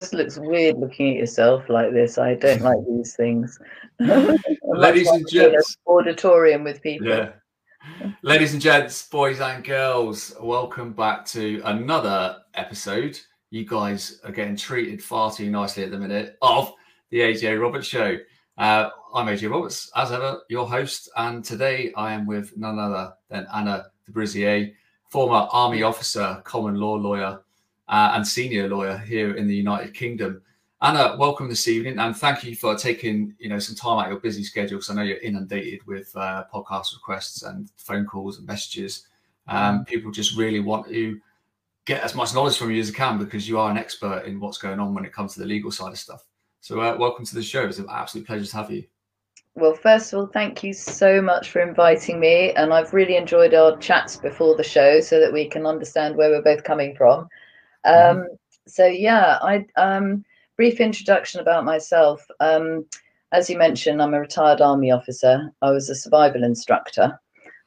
just looks weird looking at yourself like this. I don't like these things. Ladies and gents, auditorium with people. Yeah. Ladies and gents, boys and girls, welcome back to another episode. You guys are getting treated far too nicely at the minute of the AJ Roberts Show. Uh, I'm AJ Roberts, as ever, your host, and today I am with none other than Anna De Buisseret, former Army officer, common law lawyer, uh, and senior lawyer here in the United Kingdom. Anna, welcome this evening, and thank you for taking you know some time out of your busy schedule. Because I know you're inundated with uh, podcast requests and phone calls and messages. Um, people just really want to get as much knowledge from you as they can because you are an expert in what's going on when it comes to the legal side of stuff. So, uh, welcome to the show. It's an absolute pleasure to have you. Well, first of all, thank you so much for inviting me, and I've really enjoyed our chats before the show so that we can understand where we're both coming from. Mm-hmm. Um, so yeah, I um, brief introduction about myself. Um, as you mentioned, I'm a retired army officer. I was a survival instructor.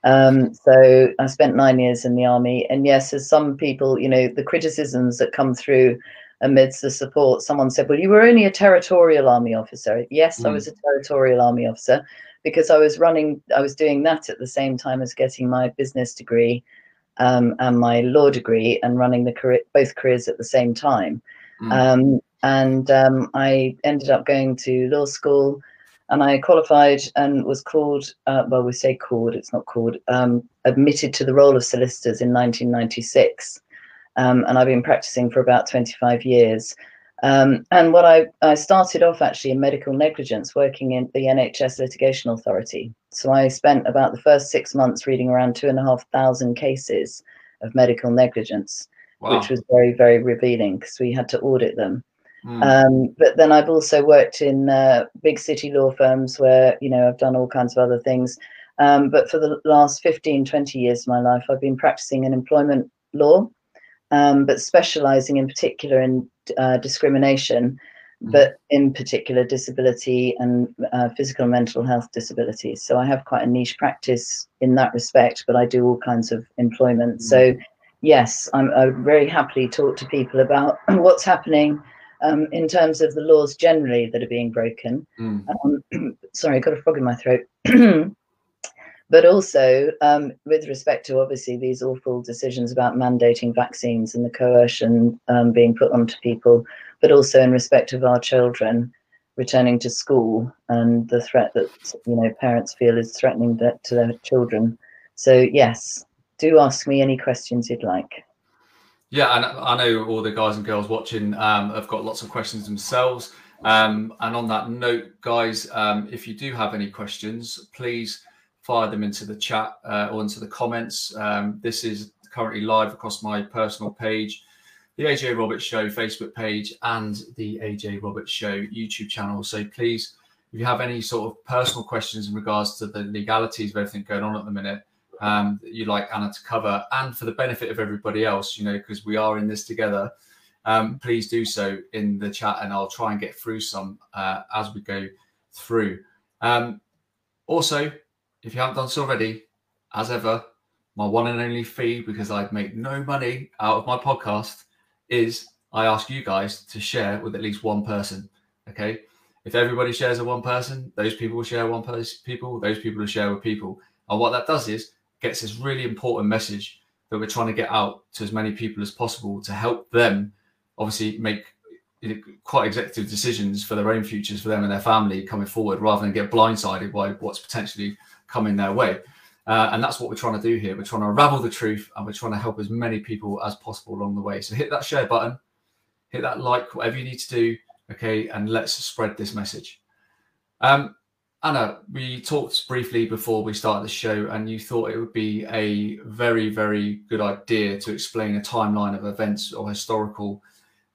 Um, so I spent nine years in the army, and yes, as some people, you know, the criticisms that come through amidst the support, someone said, "Well, you were only a territorial army officer." Yes, mm. I was a territorial army officer because I was running, I was doing that at the same time as getting my business degree um, and my law degree and running the career, both careers at the same time. Mm. Um, and um, I ended up going to law school and I qualified and was called, uh, well, we say called, it's not called, um, admitted to the roll of solicitors in 1996. Um, and I've been practicing for about 25 years. Um, and what I, I started off actually in medical negligence, working in the NHS Litigation Authority. So I spent about the first six months reading around two and a half thousand cases of medical negligence, wow. which was very, very revealing because we had to audit them. Mm. Um, but then I've also worked in uh, big city law firms where, you know, I've done all kinds of other things. Um, but for the last 15, 20 years of my life, I've been practicing in employment law, um, but specializing in particular in uh, discrimination. But in particular disability and uh, physical and mental health disabilities. So I have quite a niche practice in that respect, but I do all kinds of employment. Mm. So yes, I'm, I very happily talk to people about what's happening um, in terms of the laws generally that are being broken. Mm. Um, sorry, I got a frog in my throat. but also um, with respect to obviously these awful decisions about mandating vaccines and the coercion um, being put onto people, but also in respect of our children returning to school and the threat that you know parents feel is threatening that to their children. So yes, do ask me any questions you'd like. Yeah, and I know all the guys and girls watching um, have got lots of questions themselves. Um, and on that note, guys, um, if you do have any questions, please fire them into the chat uh, or into the comments. Um, this is currently live across my personal page the AJ Roberts Show Facebook page and the AJ Roberts Show YouTube channel. So please, if you have any sort of personal questions in regards to the legalities of everything going on at the minute, um, you'd like Anna to cover, and for the benefit of everybody else, you know, because we are in this together, um, please do so in the chat, and I'll try and get through some uh, as we go through. Um, also, if you haven't done so already, as ever, my one and only fee, because I make no money out of my podcast, is I ask you guys to share with at least one person. Okay. If everybody shares with one person, those people will share one person, people, those people will share with people. And what that does is gets this really important message that we're trying to get out to as many people as possible to help them obviously make quite executive decisions for their own futures for them and their family coming forward rather than get blindsided by what's potentially coming their way. Uh, and that's what we're trying to do here. We're trying to unravel the truth and we're trying to help as many people as possible along the way. So hit that share button, hit that like, whatever you need to do. Okay. And let's spread this message. Um, Anna, we talked briefly before we started the show, and you thought it would be a very, very good idea to explain a timeline of events or historical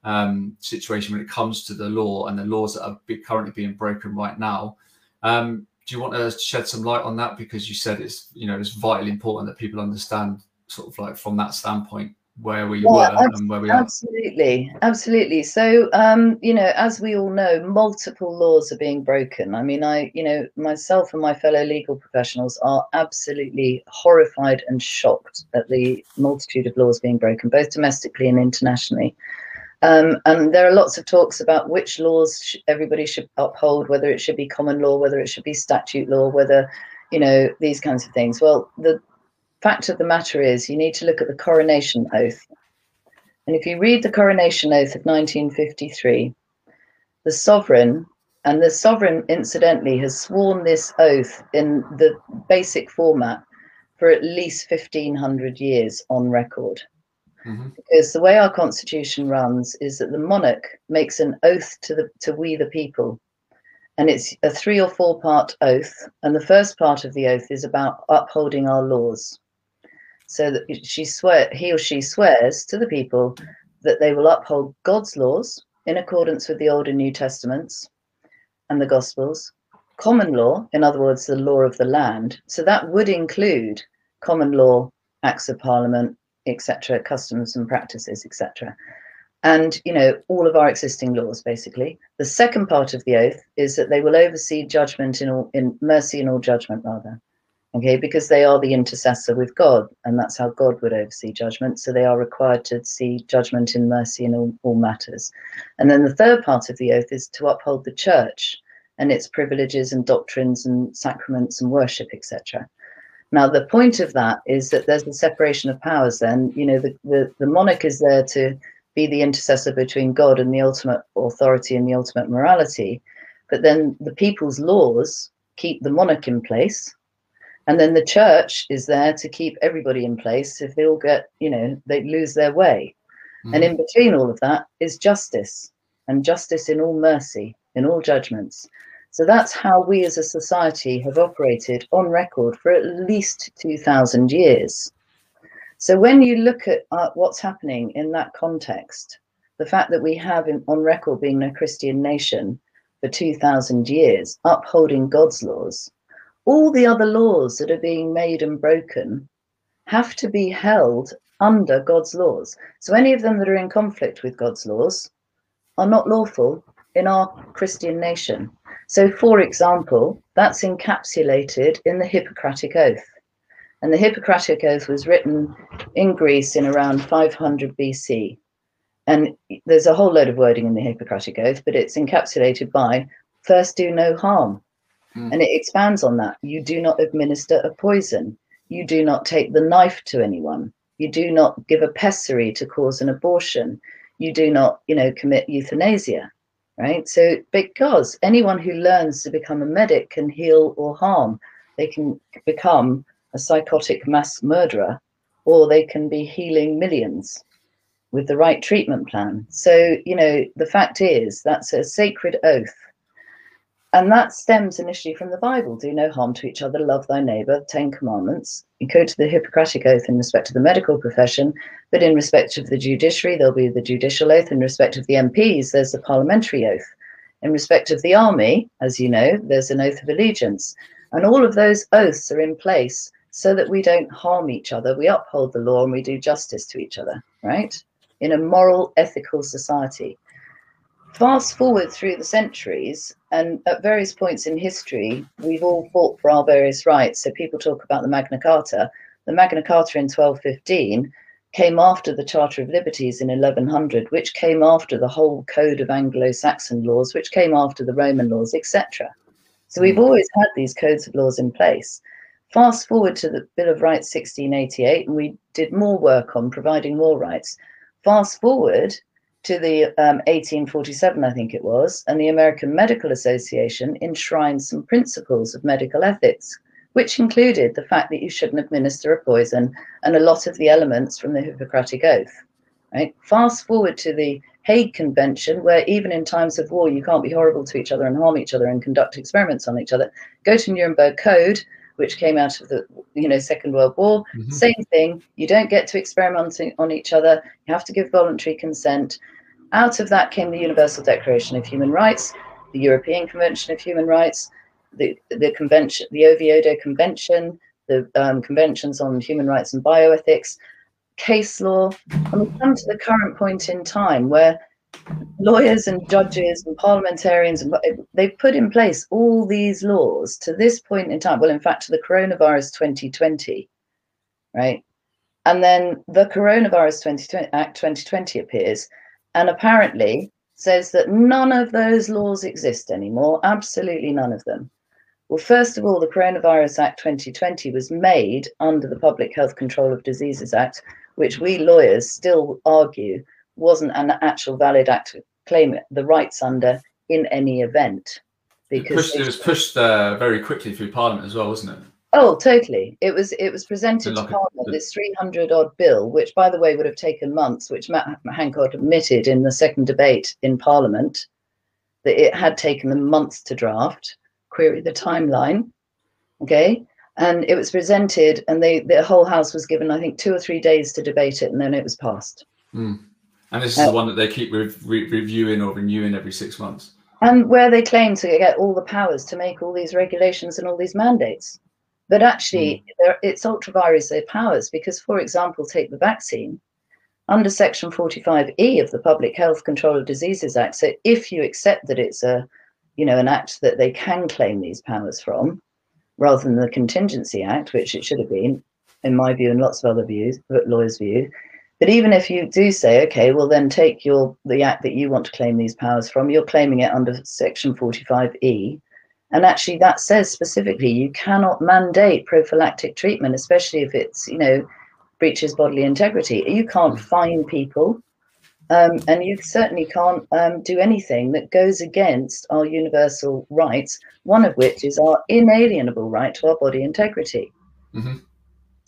um, situation when it comes to the law and the laws that are currently being broken right now. Um, do you want to shed some light on that? Because you said it's you know it's vitally important that people understand sort of like from that standpoint where we yeah, were ab- and where we are. absolutely absolutely. So um you know as we all know multiple laws are being broken. I mean i you know myself and my fellow legal professionals are absolutely horrified and shocked at the multitude of laws being broken both domestically and internationally Um, and there are lots of talks about which laws sh- everybody should uphold, whether it should be common law, whether it should be statute law, whether, you know, these kinds of things. Well, the fact of the matter is, you need to look at the coronation oath. And if you read the coronation oath of 1953, the sovereign, and the sovereign incidentally has sworn this oath in the basic format for at least 1500 years on record. Mm-hmm. Because the way our constitution runs is that the monarch makes an oath to the to we the people, and it's a three or four part oath. And the first part of the oath is about upholding our laws. So that she swear he or she swears to the people that they will uphold God's laws in accordance with the Old and New Testaments and the Gospels, common law, in other words, the law of the land. So that would include common law, acts of parliament, etc., customs and practices, etc. And you know all of our existing laws, basically. The second part of the oath is that they will oversee judgment in all, in mercy in all judgment, rather. Okay, because they are the intercessor with God, and that's how God would oversee judgment. So they are required to see judgment in mercy in all, all matters. And then the third part of the oath is to uphold the church and its privileges and doctrines and sacraments and worship, etc. Now, the point of that is that there's a separation of powers. Then, you know, the, the, the monarch is there to be the intercessor between God and the ultimate authority and the ultimate morality. But then the people's laws keep the monarch in place. And then the church is there to keep everybody in place if they all get, you know, they lose their way. Mm. And in between all of that is justice and justice in all mercy, in all judgments. So that's how we as a society have operated on record for at least 2,000 years. So when you look at uh, what's happening in that context, the fact that we have in, on record being a Christian nation for 2,000 years, upholding God's laws, all the other laws that are being made and broken have to be held under God's laws. So any of them that are in conflict with God's laws are not lawful in our Christian nation. So, for example, that's encapsulated in the Hippocratic Oath. And the Hippocratic Oath was written in Greece in around 500 BC. And there's a whole load of wording in the Hippocratic Oath, but it's encapsulated by first do no harm. Mm. And it expands on that. You do not administer a poison. You do not take the knife to anyone. You do not give a pessary to cause an abortion. You do not, you know, commit euthanasia right? So, because anyone who learns to become a medic can heal or harm, they can become a psychotic mass murderer, or they can be healing millions with the right treatment plan. So, you know, the fact is that's a sacred oath and that stems initially from the Bible do no harm to each other, love thy neighbor, Ten Commandments. You to the Hippocratic Oath in respect of the medical profession, but in respect of the judiciary, there'll be the judicial oath. In respect of the MPs, there's the parliamentary oath. In respect of the army, as you know, there's an oath of allegiance. And all of those oaths are in place so that we don't harm each other. We uphold the law and we do justice to each other, right? In a moral, ethical society fast forward through the centuries, and at various points in history, we've all fought for our various rights. So people talk about the Magna Carta. The Magna Carta in 1215 came after the Charter of Liberties in 1100, which came after the whole code of Anglo-Saxon laws, which came after the Roman laws, etc. So we've hmm. always had these codes of laws in place. Fast forward to the Bill of Rights 1688, and we did more work on providing more rights. Fast forward to the um, 1847, I think it was, and the American Medical Association enshrined some principles of medical ethics, which included the fact that you shouldn't administer a poison and a lot of the elements from the Hippocratic Oath. Right? Fast forward to the Hague Convention, where even in times of war, you can't be horrible to each other and harm each other and conduct experiments on each other. Go to Nuremberg Code, which came out of the you know Second World War. Mm-hmm. Same thing. You don't get to experiment on each other. You have to give voluntary consent. Out of that came the Universal Declaration of Human Rights, the European Convention of Human Rights, the the convention, the Oviedo Convention, the um, conventions on human rights and bioethics, case law, and we come to the current point in time where lawyers and judges and parliamentarians they've put in place all these laws to this point in time well in fact to the coronavirus 2020 right and then the coronavirus 2020 act 2020 appears and apparently says that none of those laws exist anymore, absolutely none of them. Well, first of all, the Coronavirus Act 2020 was made under the Public Health Control of Diseases Act, which we lawyers still argue wasn't an actual valid act to claim the rights under in any event. Because it, pushed, it was pushed uh, very quickly through Parliament as well, wasn't it? Oh, totally. It was it was presented to Parliament, this 300 odd bill, which, by the way, would have taken months, which Matt Hancock admitted in the second debate in Parliament that it had taken them months to draft. Query the timeline. Okay. And it was presented, and they the whole House was given, I think, two or three days to debate it, and then it was passed. Mm. And this is uh, the one that they keep re- re- reviewing or renewing every six months. And where they claim to get all the powers to make all these regulations and all these mandates. But actually, mm. it's ultra vires their powers because, for example, take the vaccine under Section 45E of the Public Health Control of Diseases Act. So, if you accept that it's a, you know, an act that they can claim these powers from, rather than the Contingency Act, which it should have been, in my view, and lots of other views, but lawyers' view. But even if you do say, okay, well then take your the act that you want to claim these powers from, you're claiming it under Section 45E, and actually, that says specifically you cannot mandate prophylactic treatment, especially if it's, you know, breaches bodily integrity. You can't mm. fine people, um, and you certainly can't um, do anything that goes against our universal rights, one of which is our inalienable right to our body integrity. Mm-hmm.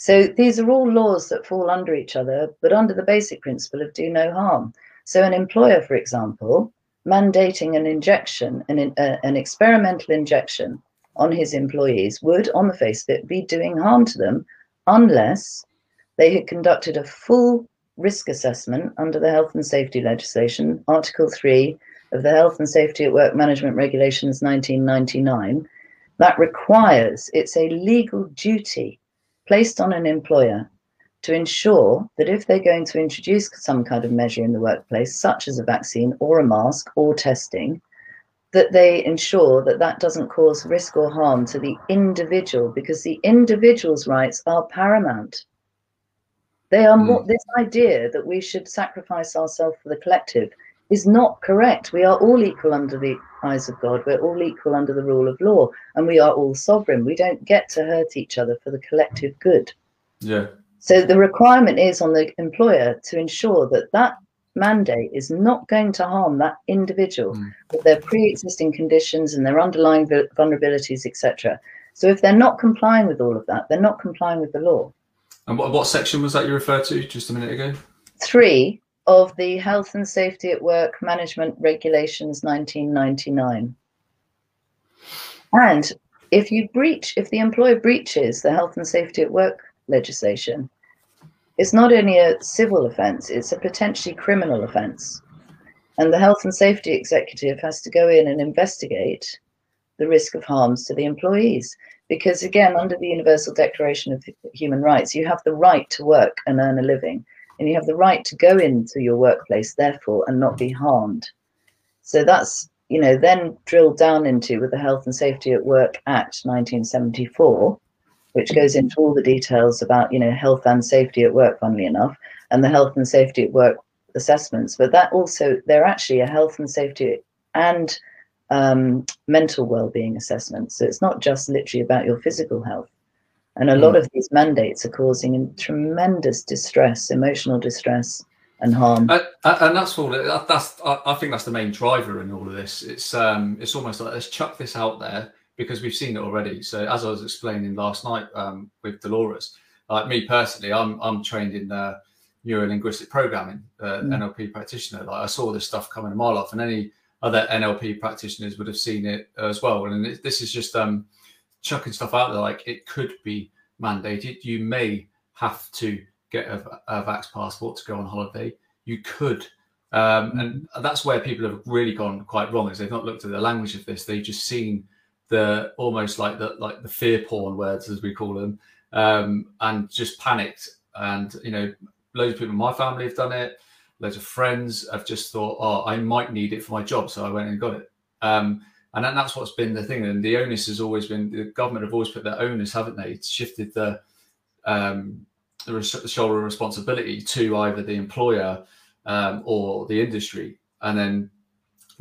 So these are all laws that fall under each other, but under the basic principle of do no harm. So, an employer, for example, mandating an injection, an, uh, an experimental injection on his employees would, on the face of it, be doing harm to them unless they had conducted a full risk assessment under the health and safety legislation, Article 3 of the Health and Safety at Work Management Regulations 1999. That requires, it's a legal duty placed on an employer to ensure that if they're going to introduce some kind of measure in the workplace, such as a vaccine or a mask or testing, that they ensure that that doesn't cause risk or harm to the individual because the individual's rights are paramount. They are mm. more, this idea that we should sacrifice ourselves for the collective is not correct. We are all equal under the eyes of God. We're all equal under the rule of law, and we are all sovereign. We don't get to hurt each other for the collective good. Yeah. So the requirement is on the employer to ensure that that mandate is not going to harm that individual mm. with their pre-existing conditions and their underlying vulnerabilities, etc. So if they're not complying with all of that, they're not complying with the law. And what, what section was that you referred to just a minute ago? Three of the Health and Safety at Work Management Regulations 1999. And if you breach, if the employer breaches the Health and Safety at Work legislation. It's not only a civil offence, it's a potentially criminal offence. And the health and safety executive has to go in and investigate the risk of harms to the employees. Because again, under the Universal Declaration of Human Rights, you have the right to work and earn a living, and you have the right to go into your workplace, therefore, and not be harmed. So that's, you know, then drilled down into with the Health and Safety at Work Act 1974, which goes into all the details about you know health and safety at work funnily enough and the health and safety at work assessments. But that also they're actually a health and safety and um, mental well-being assessment. So it's not just literally about your physical health and a lot of these mandates are causing tremendous distress emotional distress and harm uh, and that's all that's i think that's the main driver in all of this it's um it's almost like let's chuck this out there because we've seen it already. So as I was explaining last night um, with Dolores, like me personally, I'm I'm trained in uh, neuro linguistic programming, uh, mm. NLP practitioner. Like I saw this stuff coming a mile off, and any other NLP practitioners would have seen it as well. And it, this is just um, chucking stuff out there. Like it could be mandated. You may have to get a, a Vax passport to go on holiday. You could. Um, and mm. that's where people have really gone quite wrong is they've not looked at the language of this. They've just seen the almost like the like the fear porn words as we call them, um, and just panicked. And you know, loads of people in my family have done it. Loads of friends have just thought, oh, I might need it for my job, so I went and got it. Um, and that's what's been the thing. And the onus has always been the government have always put their onus, haven't they? It's shifted the um, the shoulder of responsibility to either the employer um, or the industry, and then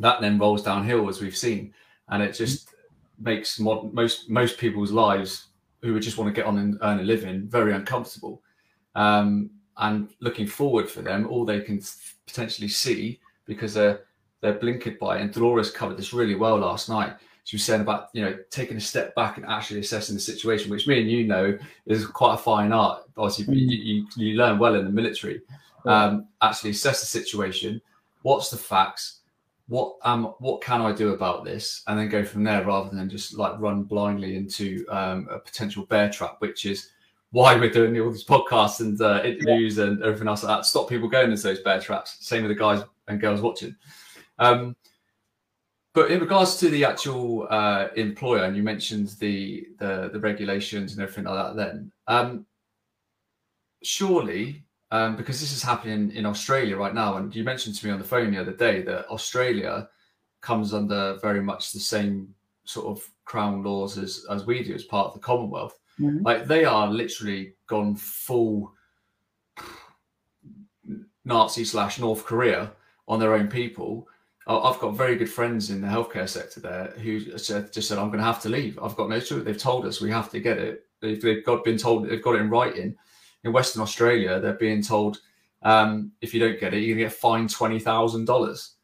that then rolls downhill as we've seen, and it just makes mod- most most people's lives who would just want to get on and earn a living very uncomfortable. Um, and looking forward for them, all they can potentially see because they're they're blinkered by. And Dolores covered this really well last night. She was saying about you know taking a step back and actually assessing the situation, which me and you know is quite a fine art. Obviously, you, you, you learn well in the military. Um, actually assess the situation. What's the facts? What um what can I do about this? And then go from there rather than just like run blindly into um, a potential bear trap, which is why we're doing all these podcasts and uh, interviews yeah. and everything else like that. Stop people going into those bear traps. Same with the guys and girls watching. Um, but in regards to the actual uh, employer, and you mentioned the, the, the regulations and everything like that. Then, um, surely, um, because this is happening in Australia right now, and you mentioned to me on the phone the other day that Australia comes under very much the same sort of crown laws as as we do as part of the Commonwealth. Mm-hmm. Like they are literally gone full Nazi slash North Korea on their own people. I've got very good friends in the healthcare sector there who said, just said, I'm going to have to leave. I've got no choice. They've told us we have to get it. They've, they've got been told they've got it in writing. In Western Australia, they're being told um, if you don't get it, you're going to get fined twenty thousand dollars.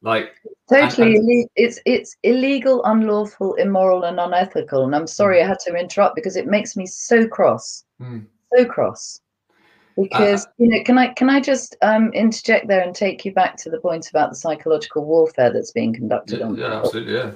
Like totally, and, and, it's it's illegal, unlawful, immoral, and unethical. And I'm sorry mm. I had to interrupt because it makes me so cross, mm. so cross. Because uh, you know, can I can I just um, interject there and take you back to the point about the psychological warfare that's being conducted yeah, on? Yeah, absolutely, yeah.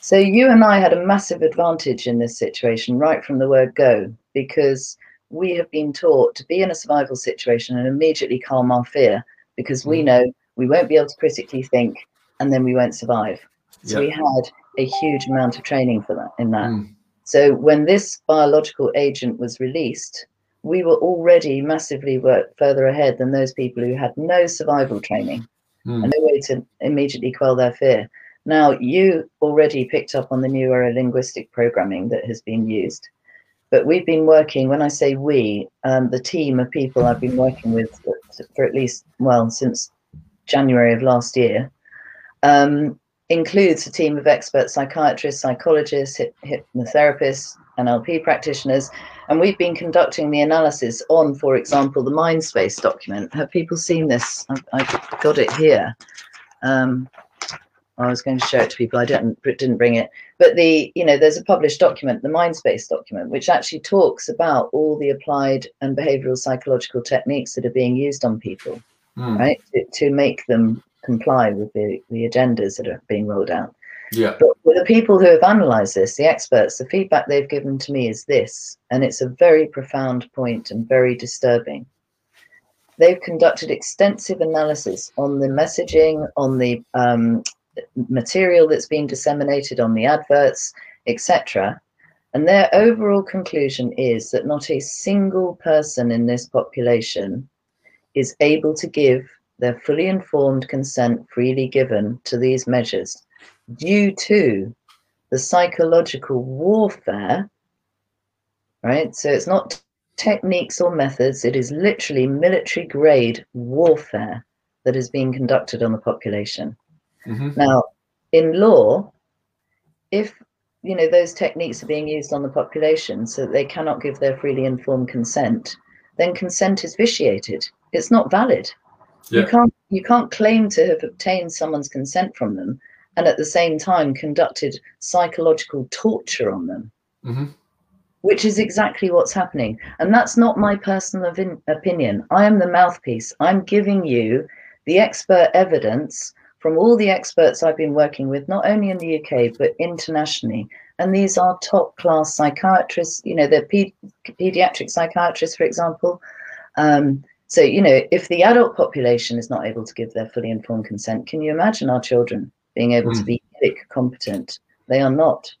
So you and I had a massive advantage in this situation right from the word go because we have been taught to be in a survival situation and immediately calm our fear because we mm. know we won't be able to critically think and then we won't survive. So we had a huge amount of training for that in that. Mm. So when this biological agent was released, we were already massively work further ahead than those people who had no survival training mm. and no way to immediately quell their fear. Now, you already picked up on the neuro linguistic programming that has been used, but we've been working, when I say we, um, the team of people I've been working with for, for at least, well, since January of last year, um, includes a team of expert psychiatrists, psychologists, hypnotherapists, NLP practitioners, and we've been conducting the analysis on, for example, the Mindspace document. Have people seen this? I've, I've got it here. Um, I was going to show it to people. I didn't didn't bring it, but the you know there's a published document, the Mindspace document, which actually talks about all the applied and behavioural psychological techniques that are being used on people, mm. right, to, to make them comply with the, the agendas that are being rolled out. Yeah. But the people who have analysed this, the experts, the feedback they've given to me is this, and it's a very profound point and very disturbing. They've conducted extensive analysis on the messaging, on the um, material that's been disseminated, on the adverts, etc. And their overall conclusion is that not a single person in this population is able to give their fully informed consent freely given to these measures due to the psychological warfare, right? So it's not techniques or methods, it is literally military grade warfare that is being conducted on the population. Mm-hmm. Now, in law, if you know those techniques are being used on the population so that they cannot give their freely informed consent, then consent is vitiated. It's not valid. Yeah. You can't you can't claim to have obtained someone's consent from them and at the same time conducted psychological torture on them. Mm-hmm. Which is exactly what's happening. And that's not my personal opinion. I am the mouthpiece. I'm giving you the expert evidence from all the experts I've been working with, not only in the UK, but internationally. And these are top class psychiatrists, you know, they're pe- pediatric psychiatrists, for example. Um, so, you know, if the adult population is not able to give their fully informed consent, can you imagine our children being able mm. to hmm. be Gillick competent? They are not.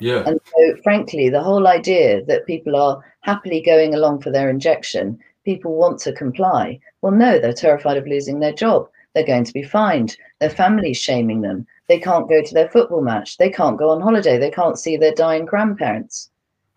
Yeah. And so, frankly, the whole idea that people are happily going along for their injection, people want to comply. Well, no, they're terrified of losing their job. They're going to be fined. Their family's shaming them. They can't go to their football match. They can't go on holiday. They can't see their dying grandparents.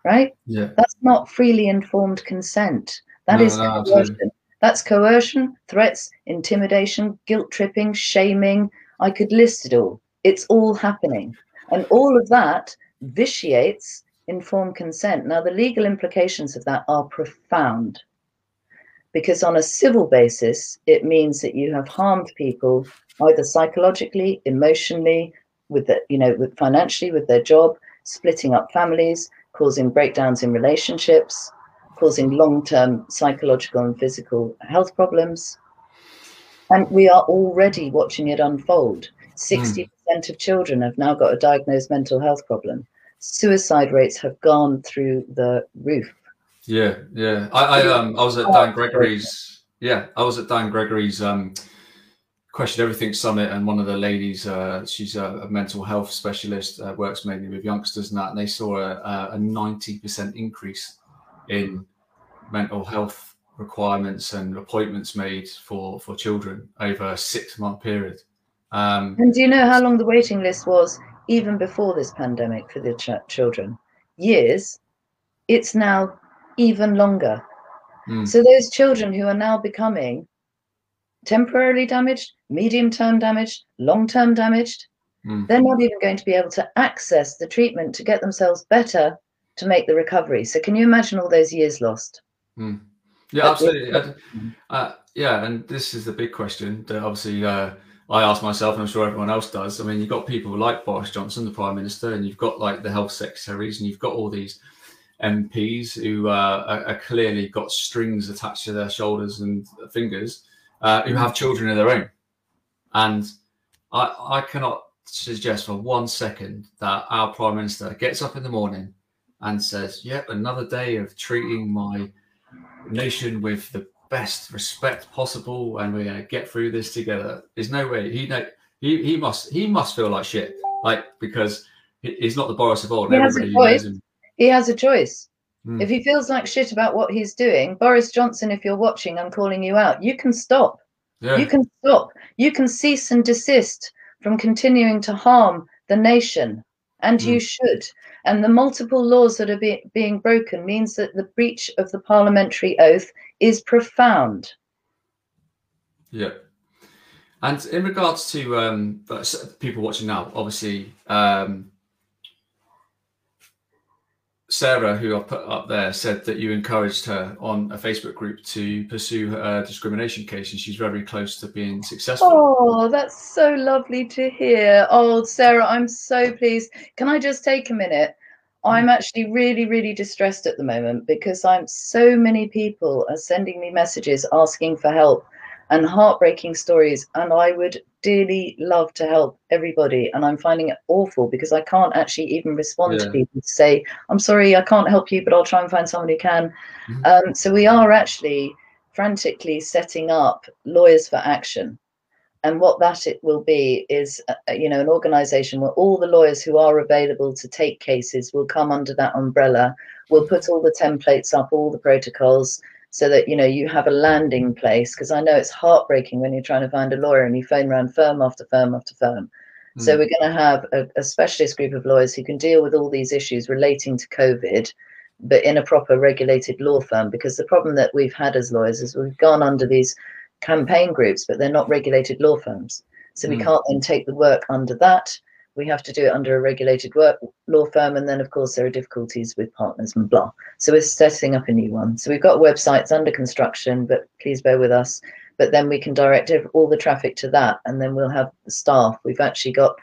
Right? Yeah. That's not freely informed consent. That no, is no, coercion. That's coercion, threats, intimidation, guilt tripping, shaming. I could list it all. It's all happening. And all of that vitiates informed consent. Now, the legal implications of that are profound because on a civil basis, it means that you have harmed people either psychologically, emotionally, with the, you know, with financially, with their job, splitting up families, causing breakdowns in relationships, causing long-term psychological and physical health problems. And we are already watching it unfold. 60% mm. of children have now got a diagnosed mental health problem. Suicide rates have gone through the roof. Yeah, yeah. I, I um I was at Dan Gregory's yeah, I was at Dan Gregory's um question everything summit and one of the ladies uh, she's a, a, mental health specialist uh, works mainly with youngsters and that and they saw a, a 90% increase in mental health requirements and appointments made for for children over a six month period um, and do you know how long the waiting list was even before this pandemic for the ch- children years it's now even longer mm. so those children who are now becoming temporarily damaged, medium term damaged, long term damaged. Mm. They're not even going to be able to access the treatment to get themselves better to make the recovery. So, can you imagine all those years lost? Mm. Yeah, absolutely. Uh, yeah, and this is the big question that obviously uh, I ask myself, and I'm sure everyone else does. I mean, you've got people like Boris Johnson, the Prime Minister, and you've got like the health secretaries, and you've got all these MPs who uh, are, are clearly got strings attached to their shoulders and fingers uh, who have children of their own. And I, I cannot suggest for one second that our Prime Minister gets up in the morning and says, Yep, another day of treating my nation with the best respect possible and we're going to get through this together. There's no way. He, know, he, he, must, he must feel like shit, like, because he's not the Boris of old. He has a choice. He has a choice. Mm. If he feels like shit about what he's doing, Boris Johnson, if you're watching, I'm calling you out. You can stop. Yeah. You can stop. You can cease and desist from continuing to harm the nation, and mm. you should. And the multiple laws that are be, being broken means that the breach of the parliamentary oath is profound. Yeah. And in regards to um, people watching now, obviously, um, Sarah, who I've put up there, said that you encouraged her on a Facebook group to pursue her discrimination case, and she's very close to being successful. Oh, that's so lovely to hear. Oh, Sarah, I'm so pleased. Can I just take a minute? I'm mm. actually really, really distressed at the moment because I'm so many people are sending me messages asking for help and heartbreaking stories. And I would dearly love to help everybody. And I'm finding it awful because I can't actually even respond yeah. to people to say, I'm sorry, I can't help you, but I'll try and find someone who can. Mm-hmm. Um, so we are actually frantically setting up Lawyers for Action. And what that it will be is, uh, you know, an organization where all the lawyers who are available to take cases will come under that umbrella. We'll put all the templates up, all the protocols, so that you know you have a landing place because i know it's heartbreaking when you're trying to find a lawyer and you phone around firm after firm after firm mm. so we're going to have a, a, specialist group of lawyers who can deal with all these issues relating to covid but in a proper regulated law firm because the problem that we've had as lawyers is we've gone under these campaign groups but they're not regulated law firms so mm. we hmm. can't then take the work under that we have to do it under a regulated work law firm and then of course there are difficulties with partners and blah. So we're setting up a new one. So we've got websites under construction but please bear with us. But then we can direct all the traffic to that and then we'll have staff. We've actually got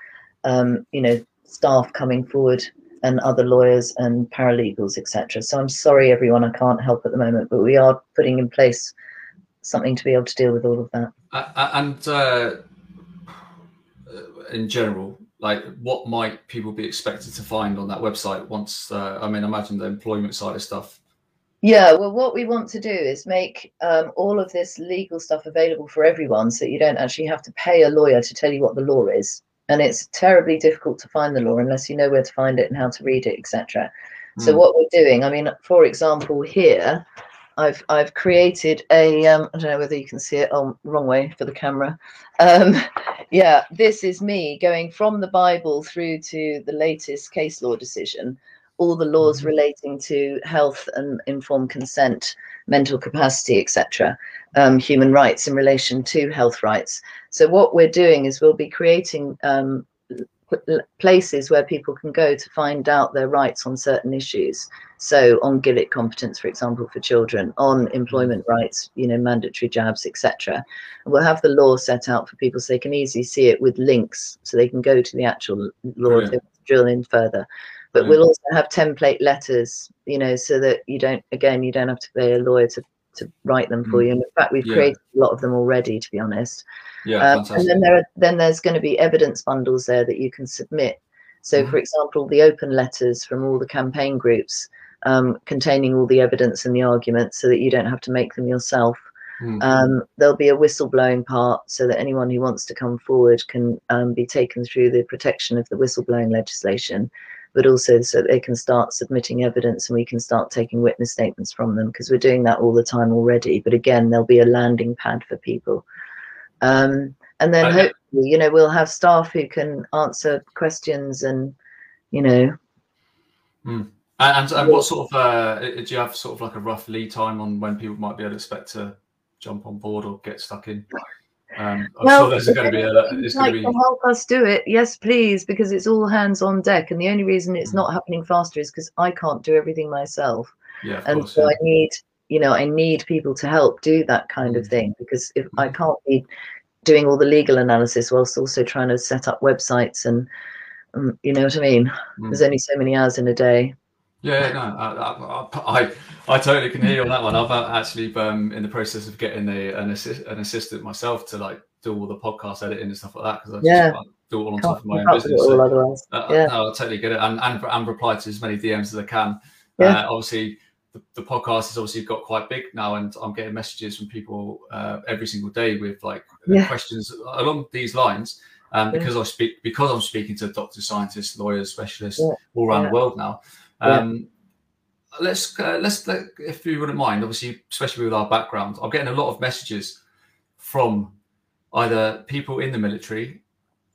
um, you know staff coming forward and other lawyers and paralegals etc so i'm sorry everyone i can't help at the moment but we are putting in place something to be able to deal with all of that. Uh, and uh, in general like what might people be expected to find on that website once uh, i mean imagine the employment side of stuff yeah well what we want to do is make um, all of this legal stuff available for everyone so that you don't actually have to pay a lawyer to tell you what the law is and it's terribly difficult to find the law unless you know where to find it and how to read it etc mm. so hmm. what we're doing i mean for example here I've I've created a um, I don't know whether you can see it. Oh, wrong way for the camera. Um, yeah, this is me going from the Bible through to the latest case law decision, all the laws mm-hmm. relating to health and informed consent, mental capacity, etc. um, human rights in relation to health rights. So what we're doing is we'll be creating um, places where people can go to find out their rights on certain issues. So on Gillick competence, for example, for children, on employment mm. rights, you know, mandatory jabs, etc. We'll have the law set out for people so they can easily see it with links, so they can go to the actual law they drill in further. But we'll also have template letters, you know, so that you don't, again, you don't have to pay a lawyer to to write them for mm. you. And in fact, we've yeah. created a lot of them already, to be honest. Yeah, um, and then there are, then there's going to be evidence bundles there that you can submit. So, mm. for example, the open letters from all the campaign groups um, containing all the evidence and the arguments, so that you don't have to make them yourself. Mm. Um, there'll be a whistleblowing part so that anyone who wants to come forward can um, be taken through the protection of the whistleblowing legislation but also so they can start submitting evidence and we can start taking witness statements from them because we're doing that all the time already. But again, there'll be a landing pad for people. Um, and then okay. hopefully, you know, we'll have staff who can answer questions and, you know. Mm. And, and, what sort of, uh, do you have sort of like a rough lead time on when people might be able to expect to jump on board or get stuck in? Um, I'm well, sure there's going to be a. It's like going to be... help us do it. Yes, please, because it's all hands on deck, and the only reason it's mm. not happening faster is because I can't do everything myself. Yeah, and course, so yeah. I need, you know, I need people to help do that kind mm. of thing because if mm. I can't be doing all the legal analysis whilst also trying to set up websites and, um, you know what I mean. Mm. There's only so many hours in a day. Yeah, no, I, I, I, totally can hear you on that one. I've actually um, in the process of getting a, an, assist, an assistant myself to like do all the podcast editing and stuff like that because I yeah. just like, do it all on top of my own business. So, uh, yeah. I, I, totally get it, and, and and reply to as many DMs as I can. Yeah. Uh, obviously, the, the, podcast has obviously got quite big now, and I'm getting messages from people uh, every single day with like yeah. questions along these lines. Um, because I speak because I'm speaking to doctors, scientists, lawyers, specialists all around the world now. Um, let's uh, let's let, if you wouldn't mind, obviously, especially with our background, I'm getting a lot of messages from either people in the military,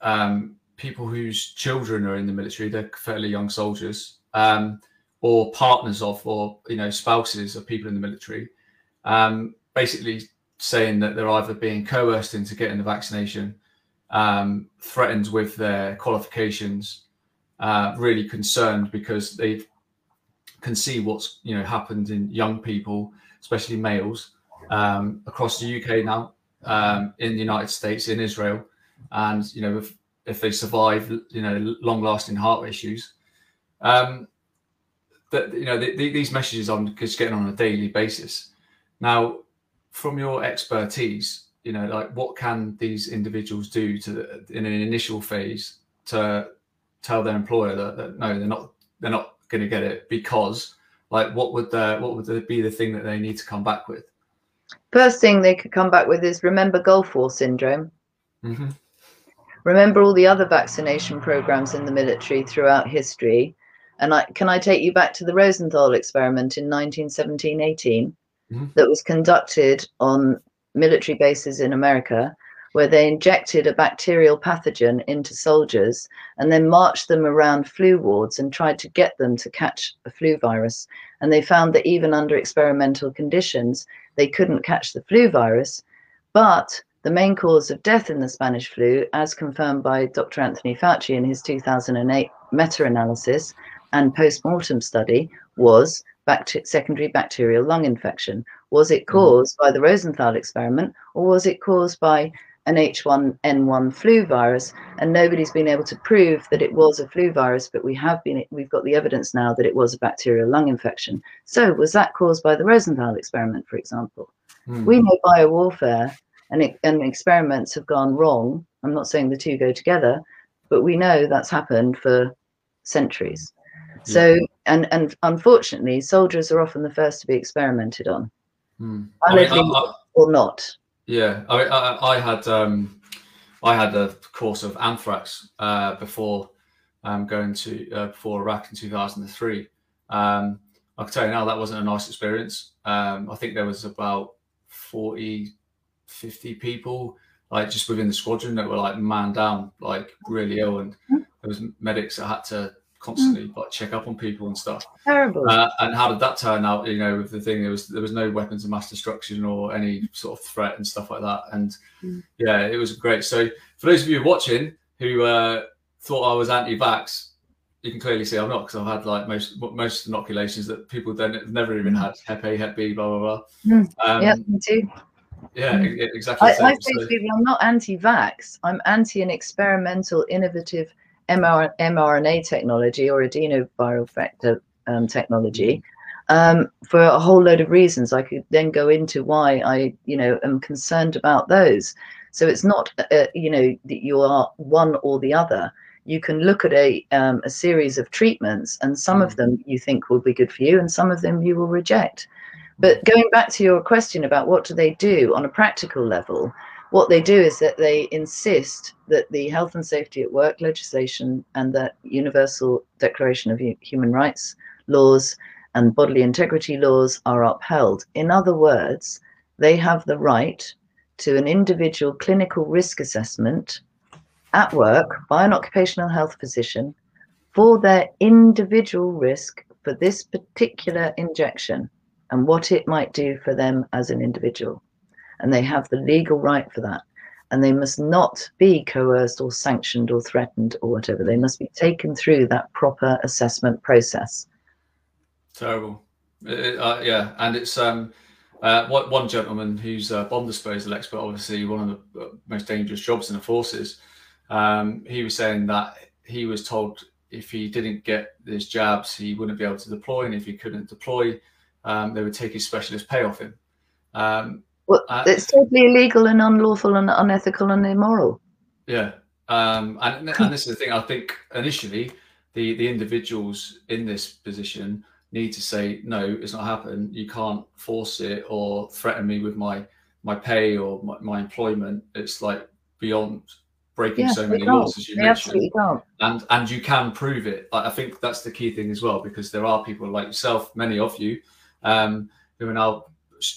um, people whose children are in the military, they're fairly young soldiers, um, or partners of, or you know, spouses of people in the military, um, basically saying that they're either being coerced into getting the vaccination, um, threatened with their qualifications, uh, really concerned because they can see what's you know happened in young people, especially males, um, across the UK now, um, in the United States, in Israel, and you know if if they survive, you know, long-lasting heart issues. Um, that you know the, the, these messages I'm just getting on a daily basis. Now, from your expertise, you know, like what can these individuals do to in an initial phase to tell their employer that, that no, they're not they're not going to get it because like what would the what would be the thing that they need to come back with? First thing they could come back with is remember Gulf War syndrome. Mm-hmm. Remember all the other vaccination programs in the military throughout history. And I, can I take you back to the Rosenthal experiment in 1917 18 mm-hmm. that was conducted on military bases in America, where they injected a bacterial pathogen into soldiers and then marched them around flu wards and tried to get them to catch a flu virus. And they found that even under experimental conditions, they couldn't catch the flu virus. But the main cause of death in the Spanish flu, as confirmed by Dr. Anthony Fauci in his 2008 meta analysis and post mortem study, was bacter- secondary bacterial lung infection. Was it mm-hmm. caused by the Rosenthal experiment or was it caused by an H1N1 flu virus? And nobody's been able to prove that it was a flu virus, but we have been, we've got the evidence now that it was a bacterial lung infection. So was that caused by the Rosenthal experiment, for example? Mm-hmm. We know biowarfare and, and experiments have gone wrong. I'm not saying the two go together, but we know that's happened for centuries. So, and and unfortunately, soldiers are often the first to be experimented on, hmm. I mean, I, I, or not. Yeah, I, I, I had um, I had a course of anthrax uh, before um, going to uh, before Iraq in 2003. Um, I can tell you now that wasn't a nice experience. Um, I think there was about 40 50 people like just within the squadron that were like man down, like really ill, and there was medics that had to constantly mm. like check up on people and stuff. Terrible. Uh, and how did that turn out? You know, with the thing, there was there was no weapons of mass destruction or any sort of threat and stuff like that. And mm. yeah, it was great. So for those of you watching who uh, thought I was anti-vax, you can clearly see I'm not because I've had like most most inoculations that people then have never even mm. had Hep A, Hep B, blah blah blah. Mm. Um, yeah, me too. Yeah, mm. exactly. I, I say to people, I'm not anti-vax. I'm anti an experimental, innovative MR, mRNA technology or adenoviral vector um, technology um, for a whole load of reasons. I could then go into why I, you know, am concerned about those. So it's not, uh, you know, that you are one or the other. You can look at a um, a series of treatments, and some of mm. them you think will be good for you, and some of them you will reject. But going back to your question about what do they do on a practical level, what they do is that they insist that the health and safety at work legislation and the Universal Declaration of Human Rights laws and bodily integrity laws are upheld. In other words, they have the right to an individual clinical risk assessment at work by an occupational health physician for their individual risk for this particular injection and what it might do for them as an individual. And they have the legal right for that. And they must not be coerced or sanctioned or threatened or whatever. They must be taken through that proper assessment process. Terrible. Uh, uh yeah. And it's um, uh, one gentleman who's a bomb disposal expert, obviously one of the uh, most dangerous jobs in the forces. Um, he was saying that he was told if he didn't get his jabs, he wouldn't be able to deploy, and if he couldn't deploy, um, they would take his specialist pay off him. Um, well, uh, it's totally illegal and unlawful and unethical and immoral. Yeah, um, and, and this is the thing. I think initially the the individuals in this position need to say no, it's not happening. You can't force it or threaten me with my my pay or my, my employment. It's like beyond breaking yeah, so many laws as you they mentioned, and and you can prove it. I think that's the key thing as well because there are people like yourself, many of you, um, who are now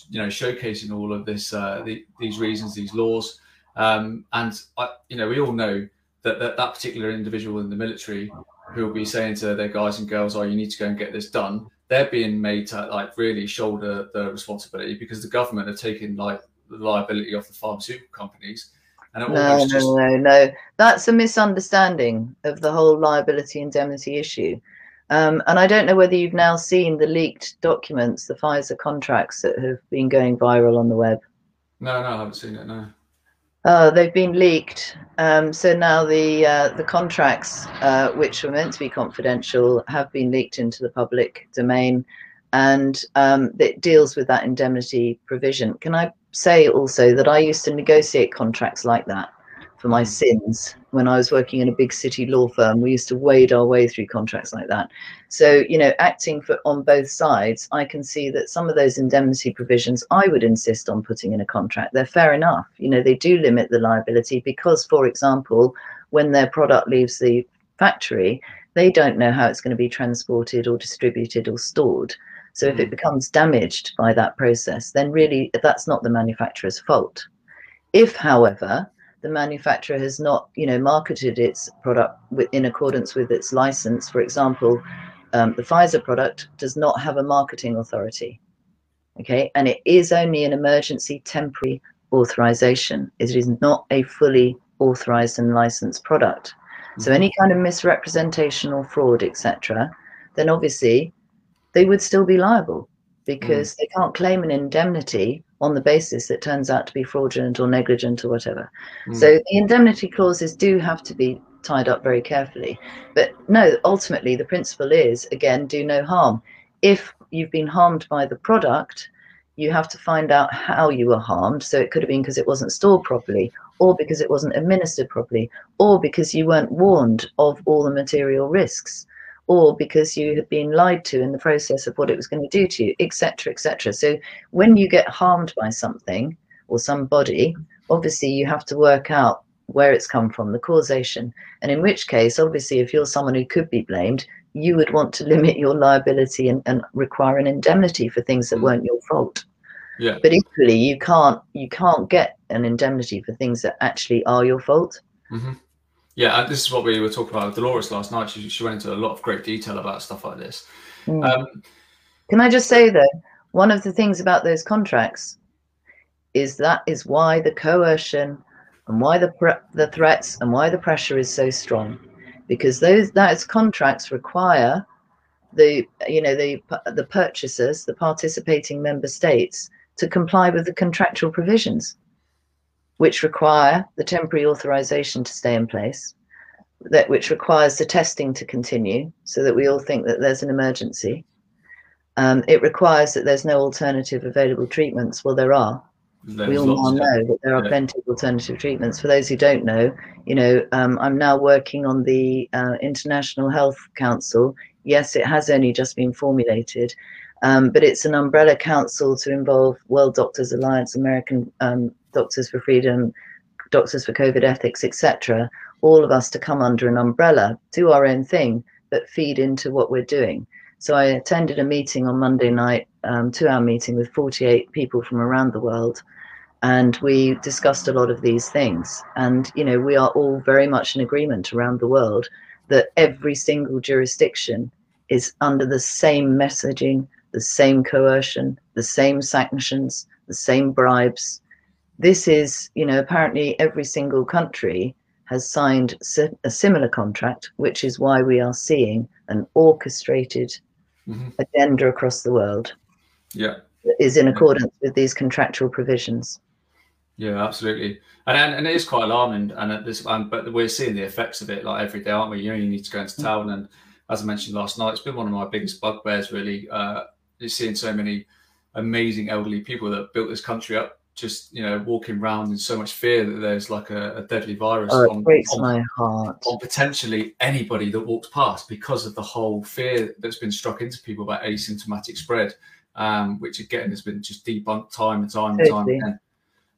you know showcasing all of this uh, the, these reasons these laws um, and I, you know we all know that, that that particular individual in the military who will be saying to their guys and girls oh you need to go and get this done they're being made to like really shoulder the responsibility because the government have taken like the liability off the pharmaceutical companies and no, no, just... no, no. That's a misunderstanding of the whole liability indemnity issue. Um, and I don't know whether you've now seen the leaked documents, the Pfizer contracts that have been going viral on the web. No, no, I haven't seen it. No. Uh, they've been leaked. Um, so now the uh, the contracts, uh, which were meant to be confidential, have been leaked into the public domain, and um, it deals with that indemnity provision. Can I say also that I used to negotiate contracts like that for my sins when I was working in a big city law firm. We used to wade our way through contracts like that. So, you know, acting for on both sides, I can see that some of those indemnity provisions I would insist on putting in a contract. They're fair enough. You know, they do limit the liability because, for example, when their product leaves the factory, they don't know how it's going to be transported or distributed or stored. So if it hmm. becomes damaged by that process, then really that's not the manufacturer's fault. If, however, the manufacturer has not, you know, marketed its product in accordance with its license. For example, um, the Pfizer product does not have a marketing authority. Okay, and it is only an emergency temporary authorization. It is not a fully authorized and licensed product. Mm-hmm. So any kind of misrepresentation or fraud, etc., then obviously they would still be liable because mm. they can't claim an indemnity on the basis that turns out to be fraudulent or negligent or whatever. Mm. So the indemnity clauses do have to be tied up very carefully. But no, ultimately the principle is again, do no harm. If you've been harmed by the product, you have to find out how you were harmed. So it could have been because it wasn't stored properly, or because it wasn't administered properly, or because you weren't warned of all the material risks or because you had been lied to in the process of what it was going to do to you, etc., etc. So when you get harmed by something or somebody, obviously you have to work out where it's come from, the causation. And in which case, obviously, if you're someone who could be blamed, you would want to limit your liability and, and require an indemnity for things that mm. weren't your fault. Yeah. But equally, you can't you can't get an indemnity for things that actually are your fault. Mm-hmm. Yeah, and this is what we were talking about with Dolores last night. She, she went into a lot of great detail about stuff like this. Mm. Um, Can I just say though, one of the things about those contracts is that is why the coercion and why the the threats and why the pressure is so strong, because those those contracts require the you know the the purchasers, the participating member states, to comply with the contractual provisions which require the temporary authorization to stay in place, that which requires the testing to continue so that we all think that there's an emergency. Um, it requires that there's no alternative available treatments. Well, there are. There's we all now know that there are yeah. plenty of alternative treatments. For those who don't know, you know, um, I'm now working on the uh, International Health Council. Yes, it has only just been formulated, um, but it's an umbrella council to involve World Doctors Alliance, American um, Doctors for Freedom, Doctors for COVID Ethics, etc. All of us to come under an umbrella, do our own thing, but feed into what we're doing. So I attended a meeting on Monday night, um, two-hour meeting with 48 people from around the world, and we discussed a lot of these things. And you know, we are all very much in agreement around the world that every single jurisdiction is under the same messaging, the same coercion, the same sanctions, the same bribes, this is, you know, apparently every single country has signed a similar contract, which is why we are seeing an orchestrated mm-hmm. agenda across the world. Yeah. Is in accordance with these contractual provisions. Yeah, absolutely, and and, and it is quite alarming. And at this, um, but we're seeing the effects of it like every day, aren't we? You know, you need to go into mm. town, and as I mentioned last night, it's been one of my biggest bugbears. Really, uh, seeing so many amazing elderly people that built this country up just you know walking around in so much fear that there's like a, a deadly virus oh, on, breaks on, my heart on potentially anybody that walks past because of the whole fear that's been struck into people about asymptomatic spread, um, which again has been just debunked time and time and time again.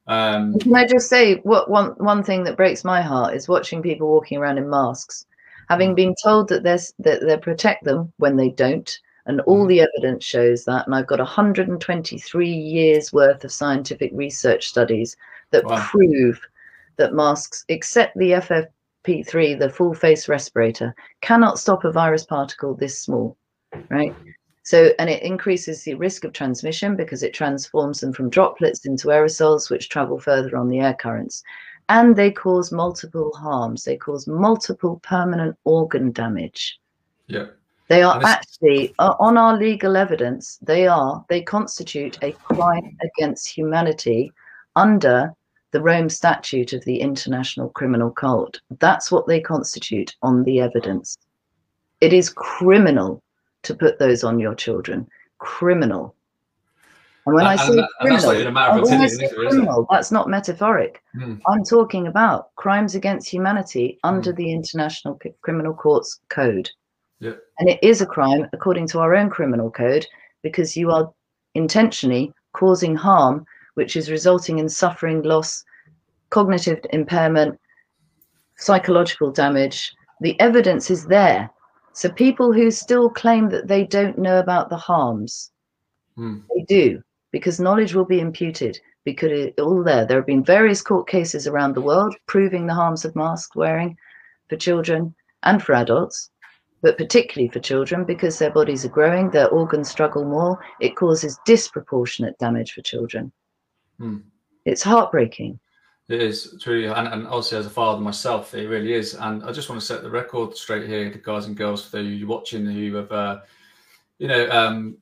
Um, Can I just say what one one thing that breaks my heart is watching people walking around in masks, having mm. been told that they that they protect them when they don't, and all mm. the evidence shows that. And I've got 123 years worth of scientific research studies that wow. prove that masks, except the FFP3, the full face respirator, cannot stop a virus particle this small, right? So, and it increases the risk of transmission because it transforms them from droplets into aerosols, which travel further on the air currents. And they cause multiple harms. They cause multiple permanent organ damage. Yeah. They are actually, uh, on our legal evidence, they are, they constitute a crime against humanity under the Rome Statute of the International Criminal Code. That's what they constitute on the evidence. It is criminal to put those on your children. Criminal. And when and, I say criminal, like say criminal that's not metaphoric. Hmm. I'm talking about crimes against humanity under the International Criminal Courts Code. Yeah. And it is a crime according to our own criminal code because you are intentionally causing harm, which is resulting in suffering, loss, cognitive impairment, psychological damage. The evidence is there. So people who still claim that they don't know about the harms, mm. they do, because knowledge will be imputed. Because it's all there. There have been various court cases around the world proving the harms of mask wearing for children and for adults but particularly for children because their bodies are growing, their organs struggle more. It causes disproportionate damage for children. Hmm. It's heartbreaking. It is truly, and, and also as a father myself, it really is. And I just want to set the record straight here, the guys and girls for you watching who have, uh, you know, um,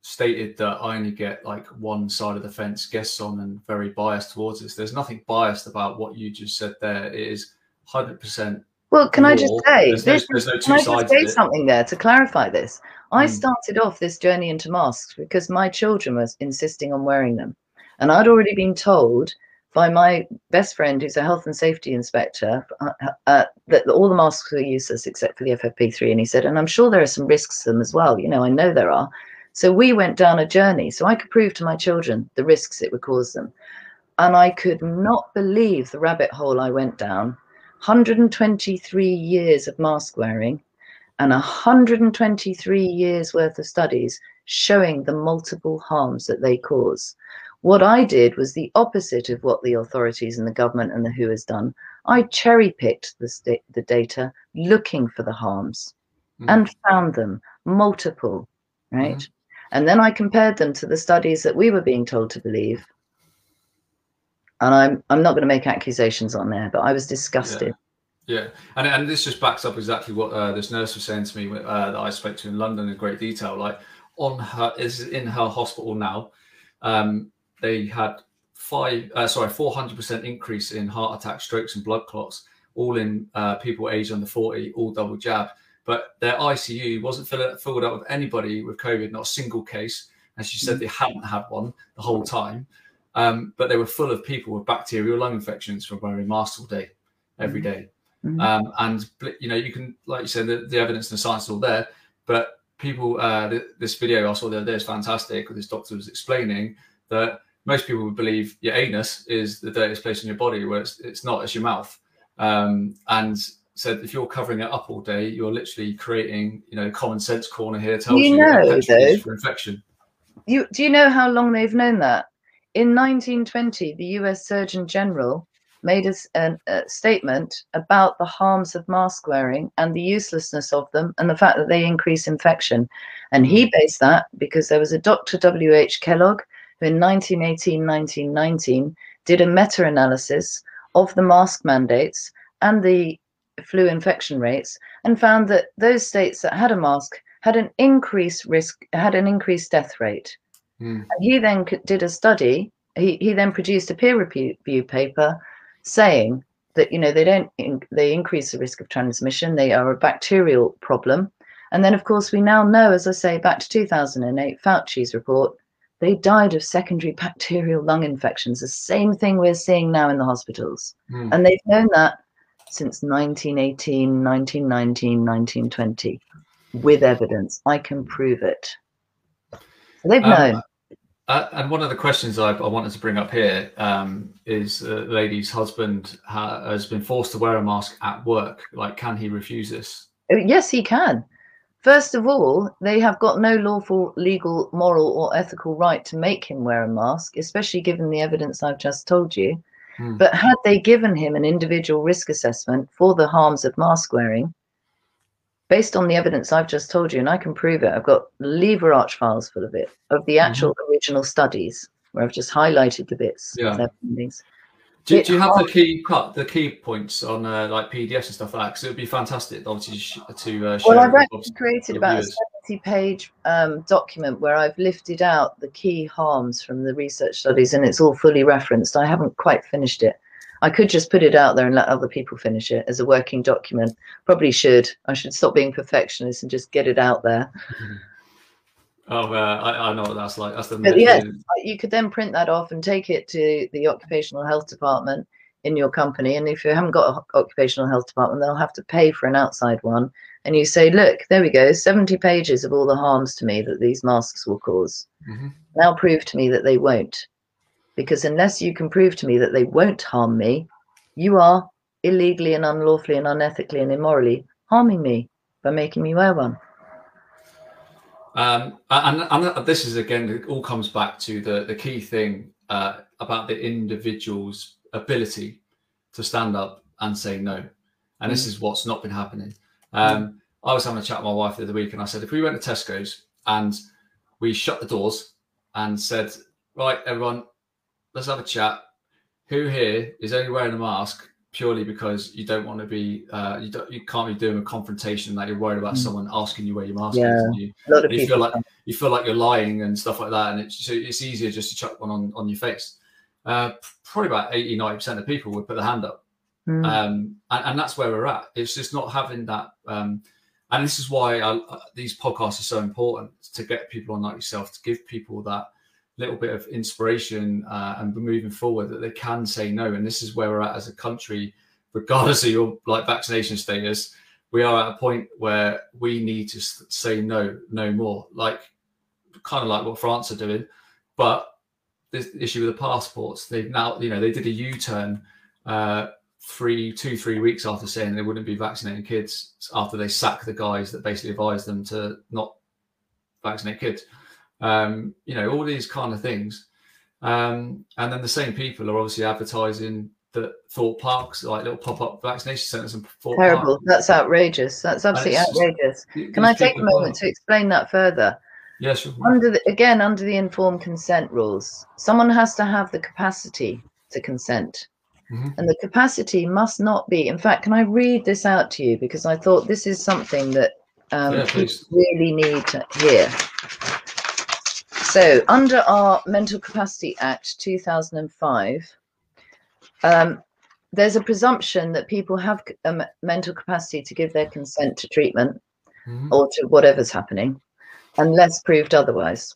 stated that I only get like one side of the fence guests on and very biased towards this. There's nothing biased about what you just said there. It is 100% well, can I just say, there's no, there's no can I just say something there to clarify this? I mm. started off this journey into masks because my children were insisting on wearing them. And I'd already been told by my best friend, who's a health and safety inspector, uh, uh, that all the masks were useless except for the FFP3. And he said, and I'm sure there are some risks to them as well. You know, I know there are. So we went down a journey so I could prove to my children the risks it would cause them. And I could not believe the rabbit hole I went down 123 years of mask wearing and 123 years worth of studies showing the multiple harms that they cause. What I did was the opposite of what the authorities and the government and the WHO has done. I cherry picked the, the data looking for the harms mm. and found them multiple, right? Mm. And then I compared them to the studies that we were being told to believe. And I'm I'm not going to make accusations on there, but I was disgusted. Yeah. Yeah, and and this just backs up exactly what uh, this nurse was saying to me uh, that I spoke to in London in great detail. Like on her is in her hospital now, um, they had five uh, sorry four hundred percent increase in heart attacks, strokes, and blood clots, all in uh, people aged under forty, all double jab. But their ICU wasn't filled, filled up with anybody with COVID, not a single case. And she said mm. they hadn't had one the whole time, um, but they were full of people with bacterial lung infections from wearing masks all day, every day. mm. day. Mm-hmm. Um, and you know, you can, like you said, the, the, evidence and the science is all there. But people, uh, th- this video I saw the other day is fantastic. This doctor was explaining that most people would believe your anus is the dirtiest place in your body, where it's, it's not. It's your mouth. Um, and said if you're covering it up all day, you're literally creating, you know, common sense corner here tells you, you know, infection. You do you know how long they've known that? In 1920, the U.S. Surgeon General made a, a, statement about the harms of mask wearing and the uselessness of them and the fact that they increase infection. And he based that because there was a Dr. W.H. Kellogg who in 1918 1919 did a meta analysis of the mask mandates and the flu infection rates and found that those states that had a mask had an increased risk, had an increased death rate. Mm. He then did a study. He, he then produced a peer reviewed paper saying that you know they don't they increase the risk of transmission they are a bacterial problem and then of course we now know as i say back to 2008 fauci's report they died of secondary bacterial lung infections the same thing we're seeing now in the hospitals mm. and they've known that since 1918 1919 1920 with evidence i can prove it they've um, known uh, and one of the questions I, I wanted to bring up here um, is uh, the lady's husband ha- has been forced to wear a mask at work. Like, can he refuse this? Uh, yes, he can. First of all, they have got no lawful, legal, moral, or ethical right to make him wear a mask, especially given the evidence I've just told you. Hmm. But had they given him an individual risk assessment for the harms of mask wearing, based on the evidence I've just told you, and I can prove it, I've got lever arch files full of it, of the actual mm-hmm. original studies where I've just highlighted the bits. Yeah. Do, do, you have the key cut, the key points on uh, like PDFs and stuff like that? Because it would be fantastic, obviously, to uh. Well, I've actually created about viewers. a seventy-page um, document where I've lifted out the key harms from the research studies, and it's all fully referenced. I haven't quite finished it, I could just put it out there and let other people finish it as a working document. Probably should. I should stop being perfectionist and just get it out there. Oh, uh, I, I, know what that's like. That's the yes, you could then print that off and take it to the occupational health department in your company. And if you haven't got an occupational health department, they'll have to pay for an outside one. And you say, look, there we go, 70 pages of all the harms to me that these masks will because mm-hmm. Now prove to me that they won't because unless you can prove to me that they won't harm me, you are illegally and unlawfully and unethically and immorally harming me by making me wear one. Um, and, and, this is again, it all comes back to the, the key thing uh, about the individual's ability to stand up and say no. And mm. this is what's not been happening. Um, mm. I was having a chat with my wife the other week, and I said, if we went to Tesco's and we shut the doors and said, right, everyone, let's have a chat. Who here is only wearing a mask purely because you don't want to be uh, you don't you can't be doing a confrontation that you're worried about mm. someone asking you where your mask yeah. is and you, you feel like you feel like you're lying and stuff like that and it's so it's easier just to chuck one on, on your face uh, probably about 80 90 percent of people would put their hand up mm. um, and, and, that's where we're at it's just not having that um, and this is why I, uh, these podcasts are so important to get people on like yourself to give people that little bit of inspiration uh, and moving forward that they can say no. And this is where we're at as a country, regardless of your like vaccination status. We are at a point where we need to say no, no more. Like kind of like what France are doing, but this issue with the passports, they've now you know they did a U-turn. Uh, three, two, three weeks after saying they wouldn't be vaccinating kids after they sacked the guys that basically advised them to not vaccinate kids um, you know, all these kind of things. Um, and then the same people are obviously advertising that Thorpe Parks, like little pop-up vaccination centres and Terrible. Park. That's outrageous. That's absolutely outrageous. Just, Can I take a moment to explain that further? Yes. Sure. Under the, again, under the informed consent rules, someone has to have the capacity to consent. Mm-hmm. And the capacity must not be. In fact, can I read this out to you? Because I thought this is something that um, yeah, really need to hear. So, under our Mental Capacity Act 2005, um, there's a presumption that people have a mental capacity to give their consent to treatment mm-hmm. or to whatever's happening, unless proved otherwise.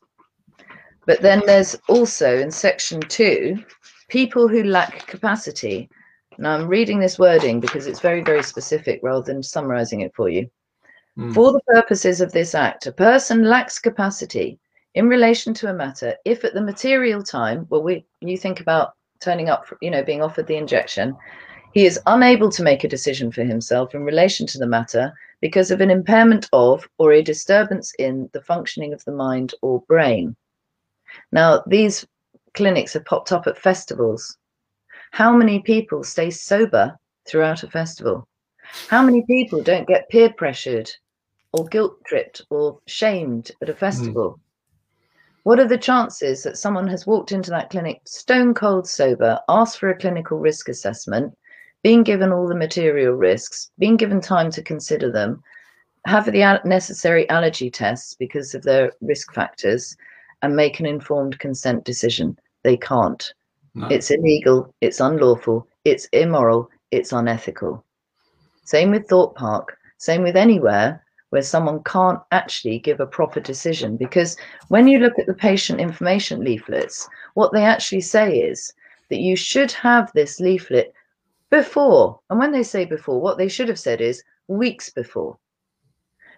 But then there's also in section two, people who lack capacity. Now I'm reading this wording because it's very, very specific rather than summarizing it for you. Mm. For the purposes of this act, a person lacks capacity in relation to a matter if at the material time, well, we you think about turning up, you know, being offered the injection, he is unable to make a decision for himself in relation to the matter because of an impairment of or a disturbance in the functioning of the mind or brain. Now, these clinics have popped up at festivals. How many people stay sober throughout a festival? How many people don't get peer pressured or guilt tripped or shamed at a hmm. festival? Mm. What are the chances that someone has walked into that clinic stone cold sober, asked for a clinical risk assessment, being given all the material risks, being given time to consider them, have the necessary allergy tests because of their risk factors, and make an informed consent decision? They can't. No. It's illegal, it's unlawful, it's immoral, it's unethical. Same with Thorpe Park, same with anywhere where someone can't actually give a proper decision. Because when you look at the patient information leaflets, what they actually say is that you should have this leaflet before. And when they say before, what they should have said is weeks before.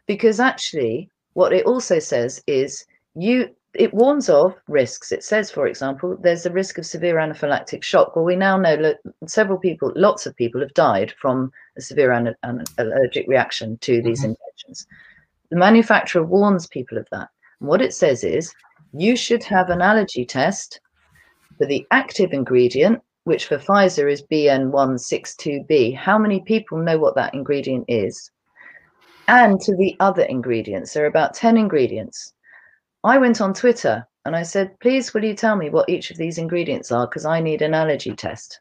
Because actually, what it also says is you it warns of risks. It says, for example, there's a risk of severe anaphylactic shock. Well, we now know that several people, lots of people have died from a severe an- an allergic reaction to these mm-hmm. injections. The manufacturer warns people of that. And what it says is you should have an allergy test for the active ingredient, which for Pfizer is BN162B. How many people know what that ingredient is? And to the other ingredients. There are about 10 ingredients I went on Twitter and I said, please, will you tell me what each of these ingredients are? Because I need an allergy test.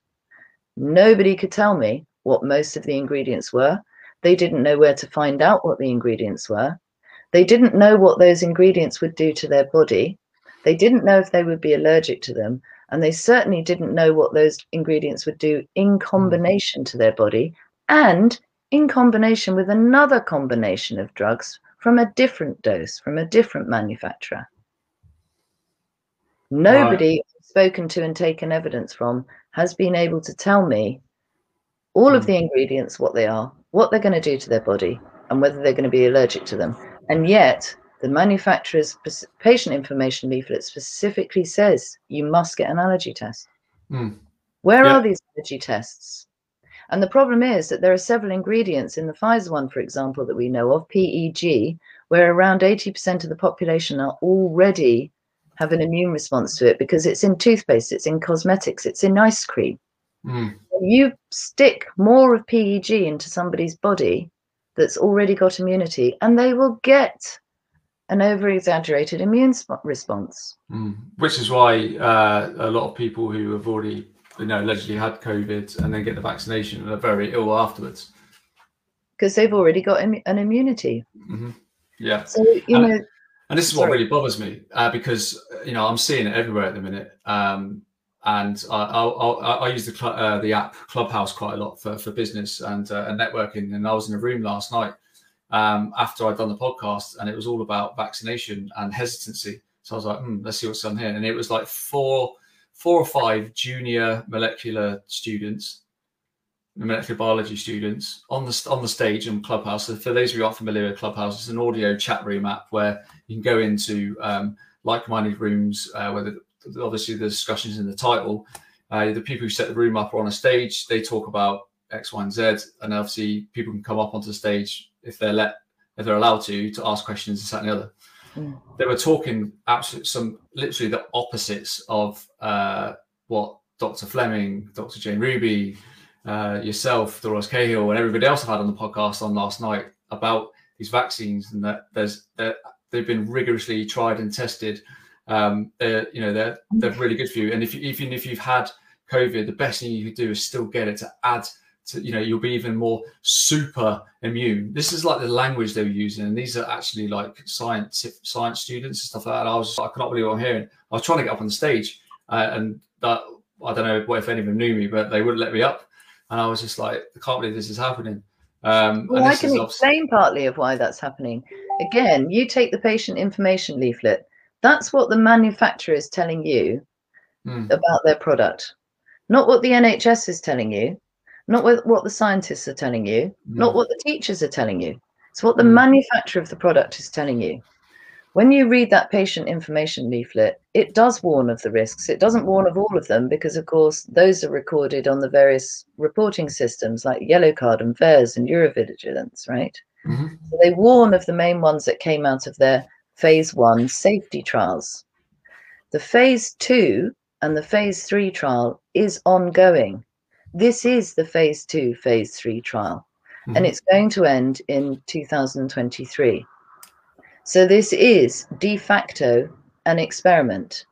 Nobody could tell me what most of the ingredients were. They didn't know where to find out what the ingredients were. They didn't know what those ingredients would do to their body. They didn't know if they would be allergic to them. And they certainly didn't know what those ingredients would do in hmm. combination to their body and in combination with another combination of drugs from a different dose, from a different manufacturer. Nobody spoken to and taken evidence from has been able to tell me all of hmm. the ingredients, what they are, what they're going to do to their body, and whether they're going to be allergic to them. And yet, the manufacturer's patient information leaflet specifically says you must get an allergy test. Mm. Where yeah. are these allergy tests? And the problem is that there are several ingredients in the Pfizer one, for example, that we know of, PEG, where around 80% of the population are already have an immune response to it because it's in toothpaste, it's in cosmetics, it's in ice cream. Mm. You stick more of PEG into somebody's body that's already got immunity, and they will get an over exaggerated immune response. Mm. Which is why uh, a lot of people who have already you know allegedly had COVID and then get the vaccination and are very ill afterwards because they've already got an immunity. Mm-hmm. Yeah. So you and, know, and this is sorry. what really bothers me uh, because you know I'm seeing it everywhere at the minute. Um, and I, I, I, I use the cl- uh, the app Clubhouse quite a lot for, for business and, uh, and networking. And I was in a room last night um, after I'd done the podcast, and it was all about vaccination and hesitancy. So I was like, hmm, let's see what's on here. And it was like four four or five junior molecular students, molecular biology students on the on the stage in Clubhouse. So for those of you aren't familiar with Clubhouse, it's an audio chat room app where you can go into um, like-minded rooms uh, where the, obviously the discussions in the title. Uh, the people who set the room up are on a stage. They talk about X, Y, and Z, and obviously people can come up onto the stage if they're let if they're allowed to to ask questions and that the other. They were talking absolutely some literally the opposites of uh, what Dr. Fleming, Dr. Jane Ruby, uh, yourself, Dolores Cahill, and everybody else I've had on the podcast on last night about these vaccines and that there's that they've been rigorously tried and tested. Um, you know, they're they're really good for you. And if you, even if you've had COVID, the best thing you could do is still get it to add to, you know, you'll be even more super immune. This is like the language they were using, and these are actually like science science students and stuff like that. And I was, I cannot believe what I'm hearing. I was trying to get up on the stage, uh, and that I don't know what if any of them knew me, but they wouldn't let me up. And I was just like, I can't believe this is happening. Um, well, I can explain partly of why that's happening. Again, you take the patient information leaflet. That's what the manufacturer is telling you mm. about their product, not what the NHS is telling you, not with what the scientists are telling you, not what the teachers are telling you. It's what the mm. manufacturer of the product is telling you. When you read that patient information leaflet, it does warn of the risks. It doesn't warn of all of them because, of course, those are recorded on the various reporting systems like Yellow Card and VAERS and EudraVigilance, right? Mm-hmm. So they warn of the main ones that came out of their phase one safety trials. The phase two and the phase three trial is ongoing. This is the phase two, phase three trial, mm-hmm. and it's going to end in 2023. So this is de facto an experiment.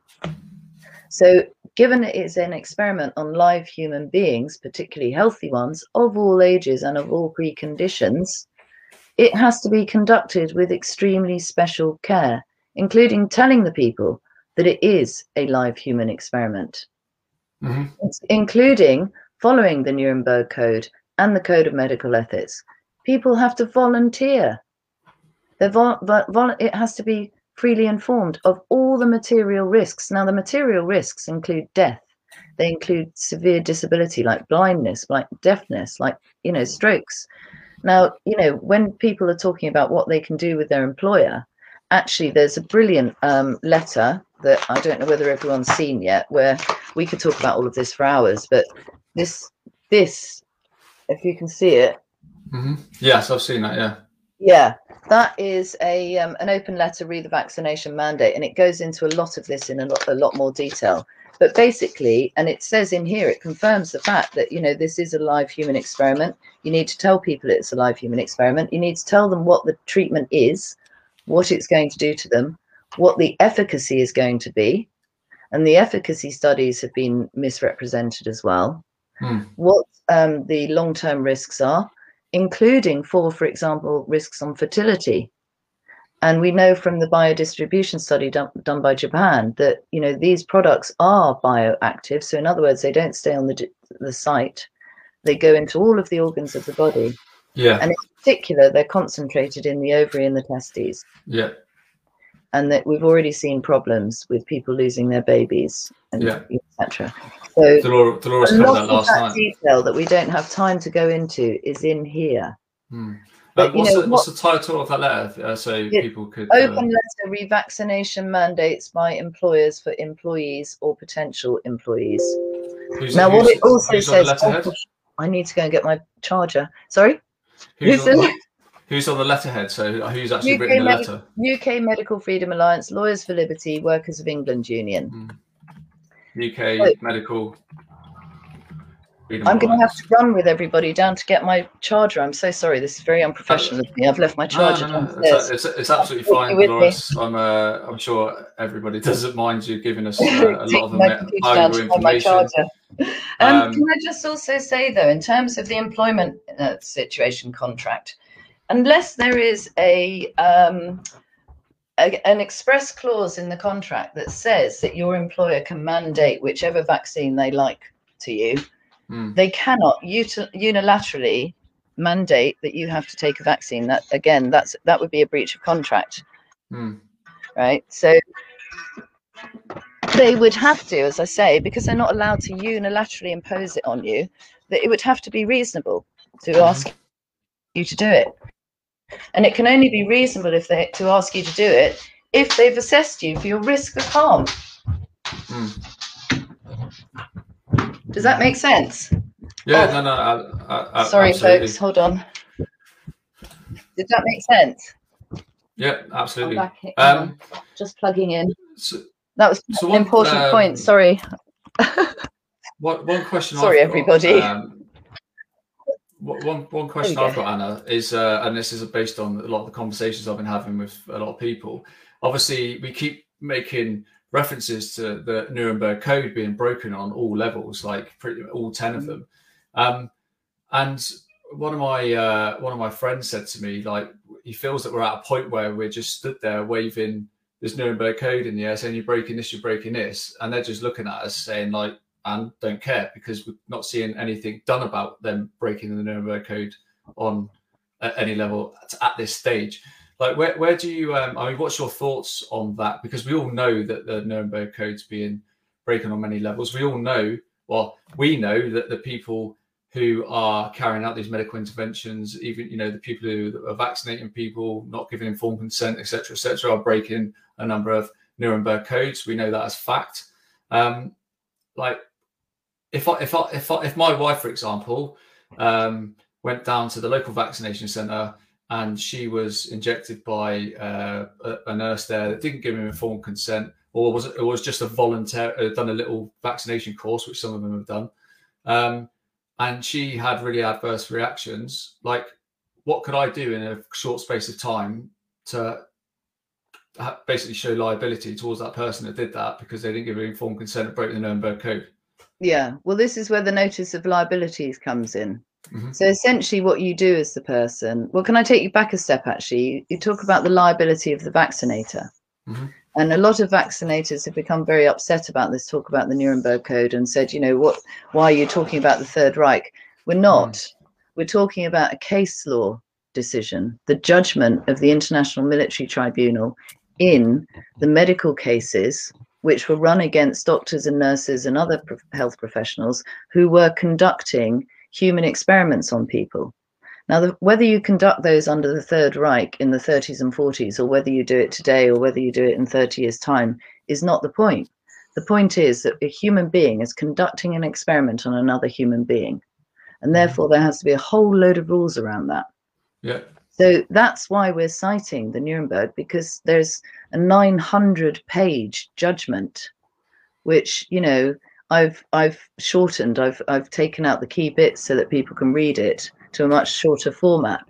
So given it is an experiment on live human beings, particularly healthy ones of all ages and of all preconditions, it has to be conducted with extremely special care, including telling the people that it is a live human experiment, mm-hmm. including following the Nuremberg Code and the Code of Medical Ethics. People have to volunteer vol- vol- it has to be freely informed of all the material risks. Now, the material risks include death. They include severe disability like blindness, like deafness, like you know strokes. Now, you know when people are talking about what they can do with their employer, actually, there's a brilliant um, letter that I don't know whether everyone's seen yet, where we could talk about all of this for hours. But this, this, if you can see it. Mm-hmm. Yes, I've seen that. Yeah. Yeah, that is a um, an open letter re the vaccination mandate, and it goes into a lot of this in a lot, a lot more detail. But basically, and it says in here, it confirms the fact that you know this is a live human experiment. You need to tell people it's a live human experiment. You need to tell them what the treatment is, what it's going to do to them, what the efficacy is going to be, and the efficacy studies have been misrepresented as well. Hmm. What um, the long term risks are, including for, for example, risks on fertility. And we know from the biodistribution study done, done by Japan that you know these products are bioactive. So in other words, they don't stay on the the site; they go into all of the organs of the body. Yeah. And in particular, they're concentrated in the ovary and the testes. Yeah. And that we've already seen problems with people losing their babies and yeah. Etc. So Dolores, Dolores a lot of that night. detail that we don't have time to go into is in here. Hmm. But, what's, know, the, what's, the, title of that letter? Uh, so people could uh, open uh, letter revaccination mandates by employers for employees or potential employees. now, what it also says. Oh, I need to go and get my charger. Sorry. Who's, who's, on, the, who's on the letterhead? So who's actually UK written the letter? UK Medical Freedom Alliance, Lawyers for Liberty, Workers of England Union. Hmm. UK medical. I'm going to have to run with everybody down to get my charger. I'm so sorry. This is very unprofessional of me. I've left my charger no, no, no. It's, it's, it's, absolutely fine, Dolores. I'm, uh, I'm sure everybody doesn't mind you giving us uh, a lot of valuable information. Um, um, can I just also say, though, in terms of the employment uh, situation contract, unless there is a um, a, an express clause in the contract that says that your employer can mandate whichever vaccine they like to you. Mm. They cannot util- unilaterally mandate that you have to take a vaccine. That again, that's that would be a breach of contract, mm. right? So they would have to, as I say, because they're not allowed to unilaterally impose it on you. That it would have to be reasonable to mm-hmm. ask you to do it. And it can only be reasonable if they to ask you to do it if they've assessed you for your risk of harm. Mm. Does that make sense? Yeah, oh. no, no. I, I, Sorry, absolutely. folks. Hold on. Did that make sense? Yeah, absolutely. Um, just plugging in. So, that was so an what, important um, point. Sorry. one, one question. Sorry, I've everybody. Got, um, one one question I've got, Anna, is, uh, and this is based on a lot of the conversations I've been having with a lot of people. Obviously, we keep making references to the Nuremberg Code being broken on all levels, like pretty all ten of them. Um, and one of my uh, one of my friends said to me, like, he feels that we're at a point where we're just stood there waving this Nuremberg Code in the air, saying you're breaking this, you're breaking this, and they're just looking at us saying like, and don't care because we're not seeing anything done about them breaking the Nuremberg Code on at any level at, this stage. Like, where, where do you? Um, I mean, what's your thoughts on that? Because we all know that the Nuremberg Code's being broken on many levels. We all know, well, we know that the people who are carrying out these medical interventions, even you know the people who are vaccinating people, not giving informed consent, etc., etc., are breaking a number of Nuremberg codes. We know that as fact. Um, like if I, if I, if I, if my wife, for example, um, went down to the local vaccination centre and she was injected by uh, a, nurse there that didn't give him informed consent, or was it, was just a volunteer uh, done a little vaccination course, which some of them have done, um, and she had really adverse reactions. Like, what could I do in a short space of time to basically show liability towards that person that did that because they didn't give informed consent and broke the Nuremberg Code? Yeah, well, this is where the notice of liabilities comes in. Mm-hmm. So essentially, what you do as the person, well, can I take you back a step? Actually, you talk about the liability of the vaccinator, mm-hmm. and a lot of vaccinators have become very upset about this. Talk about the Nuremberg Code and said, you know, what? Why are you talking about the Third Reich? We're not. Mm. We're talking about a case law decision, the judgment of the International Military Tribunal in the medical cases which were run against doctors and nurses and other health professionals who were conducting human experiments on people. Now, the, whether you conduct those under the Third Reich in the 30s and 40s, or whether you do it today, or whether you do it in 30 years' time, is not the point. The point is that a human being is conducting an experiment on another human being. And mm-hmm. therefore, there has to be a whole load of rules around that. Yeah. So that's why we're citing the Nuremberg because there's a 900 page judgment, which, you know, I've I've shortened. I've I've taken out the key bits so that people can read it to a much shorter format.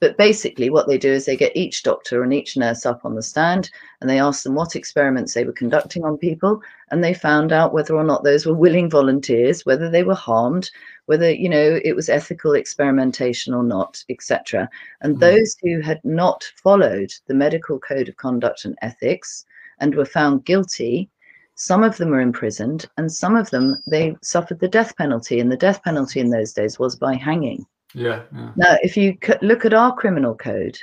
But basically, what they do is they get each doctor and each nurse up on the stand and they ask them what experiments they were conducting on people. And they found out whether or not those were willing volunteers, whether they were harmed, whether, you know, it was ethical experimentation or not, etc. And mm. those who had not followed the medical code of conduct and ethics and were found guilty, some of them were imprisoned and some of them they suffered the death penalty. And the death penalty in those days was by hanging. Yeah, yeah. Now, if you look at our criminal code,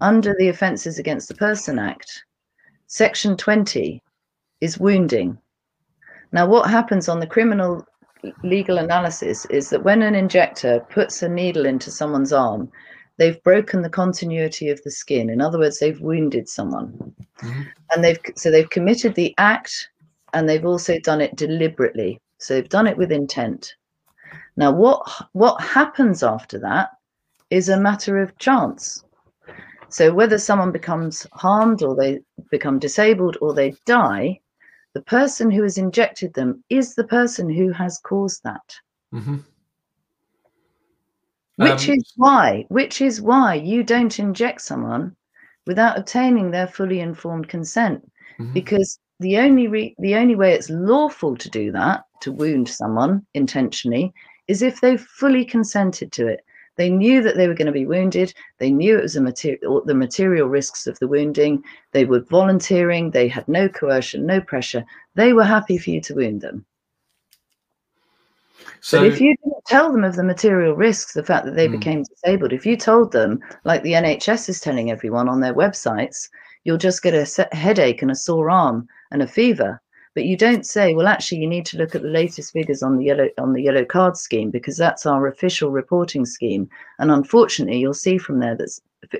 under the Offences Against the Person Act, Section 20 is wounding. Now, what happens on the criminal legal analysis is that when an injector puts a needle into someone's arm, they've broken the continuity of the skin. In other words, they've wounded someone, mm-hmm. and they've so they've committed the act, and they've also done it deliberately. So they've done it with intent. Now, what what happens after that is a matter of chance. So whether someone becomes harmed or they become disabled or they die, the person who has injected them is the person who has caused that. Mm-hmm. Which um, is why, which is why you don't inject someone without obtaining their fully informed consent, mm-hmm. because the only re- the only way it's lawful to do that to wound someone intentionally is if they've fully consented to it. They knew that they were going to be wounded. They knew it was a material, the material risks of the wounding. They were volunteering. They had no coercion, no pressure. They were happy for you to wound them. So, but if you didn't tell them of the material risks, the fact that they mm. became disabled, if you told them, like the NHS is telling everyone on their websites, you'll just get a headache and a sore arm and a fever but you don't say well actually you need to look at the latest figures on the yellow on the yellow card scheme because that's our official reporting scheme and unfortunately you'll see from there that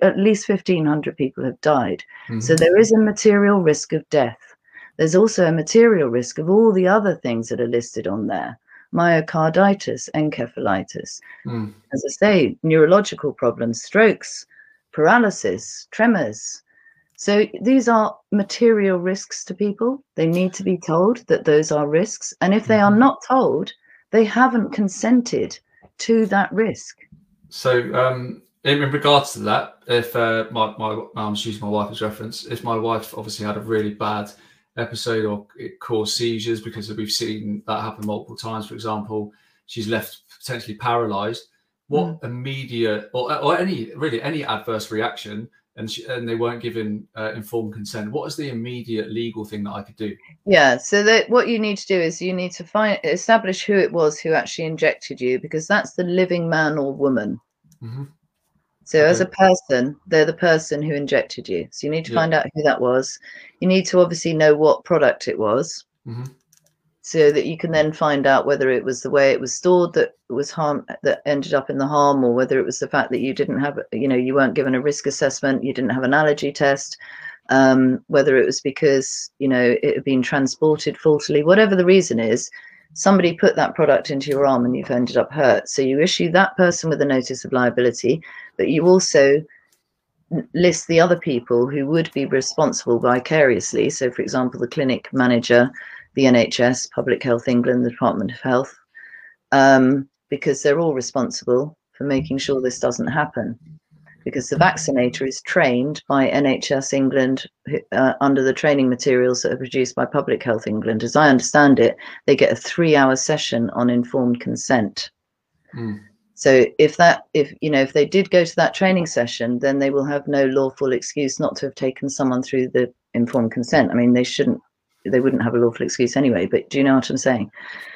at least 1500 people have died mm-hmm. so there is a material risk of death there's also a material risk of all the other things that are listed on there myocarditis encephalitis mm. as i say neurological problems strokes paralysis tremors so these are material risks to people. They need to be told that those are risks. And if they are mm-hmm. not told, they haven't consented to that risk. So, um, in, in, regards to that, if uh, my my I'm just using my wife as reference, if my wife obviously had a really bad episode or it caused seizures because we've seen that happen multiple times. For example, she's left potentially paralyzed. What mm. immediate or, or any really any adverse reaction and she, and they weren't given uh, informed consent. What is the immediate legal thing that i could do? Yeah so that what you need to do is you need to find establish who it was who actually injected you because that's the living man or woman. Mm-hmm. so okay. as a person they're the person who injected you. So you need to yeah. find out who that was. You need to obviously know what product it was. Mm-hmm so that you can then find out whether it was the way it was stored that was harm that ended up in the harm or whether it was the fact that you didn't have you know you weren't given a risk assessment you didn't have an allergy test um, whether it was because you know it had been transported faultily whatever the reason is somebody put that product into your arm and you've ended up hurt. So you issue that person with a notice of liability but you also list the other people who would be responsible vicariously. So for example the clinic manager the NHS, Public Health England, the Department of Health, um, because they're all responsible for making sure this doesn't happen. Because the vaccinator is trained by NHS England uh, under the training materials that are produced by Public Health England. As I understand it, they get a three hour session on informed consent. Mm. So if that, if you know, if they did go to that training session, then they will have no lawful excuse not to have taken someone through the informed consent. I mean, they shouldn't they wouldn't have a lawful excuse anyway. But do you know what I'm saying?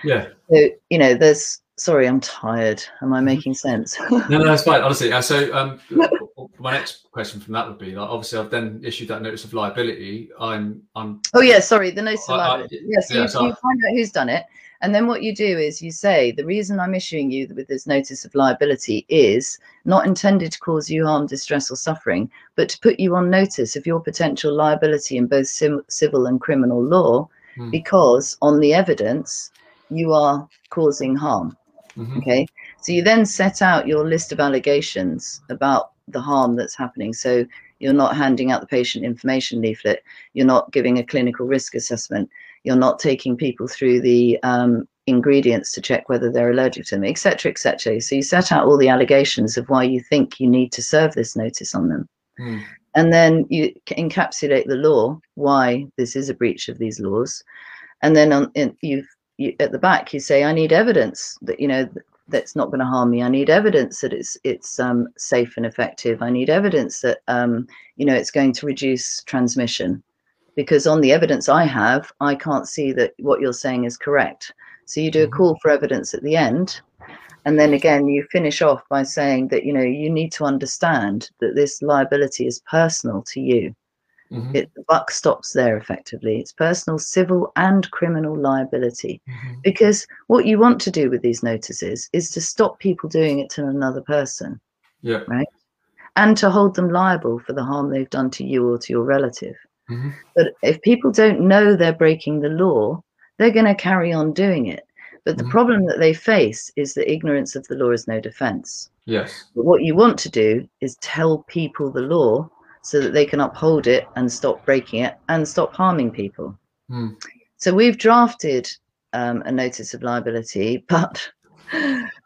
Yeah. So, you know, there's. Sorry, I'm tired. Am I mm-hmm. making sense? no, no, that's fine. Honestly, uh, so um, my next question from that would be: like, obviously, I've then issued that notice of liability. I'm, I'm. Oh yeah, sorry, the notice of liability. I, I, yes, yeah, so you, so you find out who's done it, and then what you do is you say, the reason I'm issuing you with this notice of liability is not intended to cause you harm, distress, or suffering, but to put you on notice of your potential liability in both sim- civil and criminal law, mm. because on the evidence, you are causing harm. Mm-hmm. Okay. So you then set out your list of allegations about the harm that's happening. So you're not handing out the patient information leaflet, you're not giving a clinical risk assessment you're not taking people through the um, ingredients to check whether they're allergic to them, etc., etc. So you set out all the allegations of why you think you need to serve this notice on them. Mm. And then you encapsulate the law, why this is a breach of these laws. And then on, in, you, you, at the back, you say, I need evidence that, you know, that's not going to harm me. I need evidence that it's it's um, safe and effective. I need evidence that um, you know it's going to reduce transmission because on the evidence I have, I can't see that what you're saying is correct. So you do a mm-hmm. call for evidence at the end. And then again, you finish off by saying that, you know, you need to understand that this liability is personal to you. Mm-hmm. It, the buck stops there effectively. It's personal, civil, and criminal liability. Mm-hmm. Because what you want to do with these notices is to stop people doing it to another person. Yeah. Right. And to hold them liable for the harm they've done to you or to your relative. Mm-hmm. But if people don't know they're breaking the law, they're going to carry on doing it. But the mm-hmm. problem that they face is that ignorance of the law is no defense. Yes. But what you want to do is tell people the law so that they can uphold it and stop breaking it and stop harming people. Mm. So we've drafted um, a notice of liability, but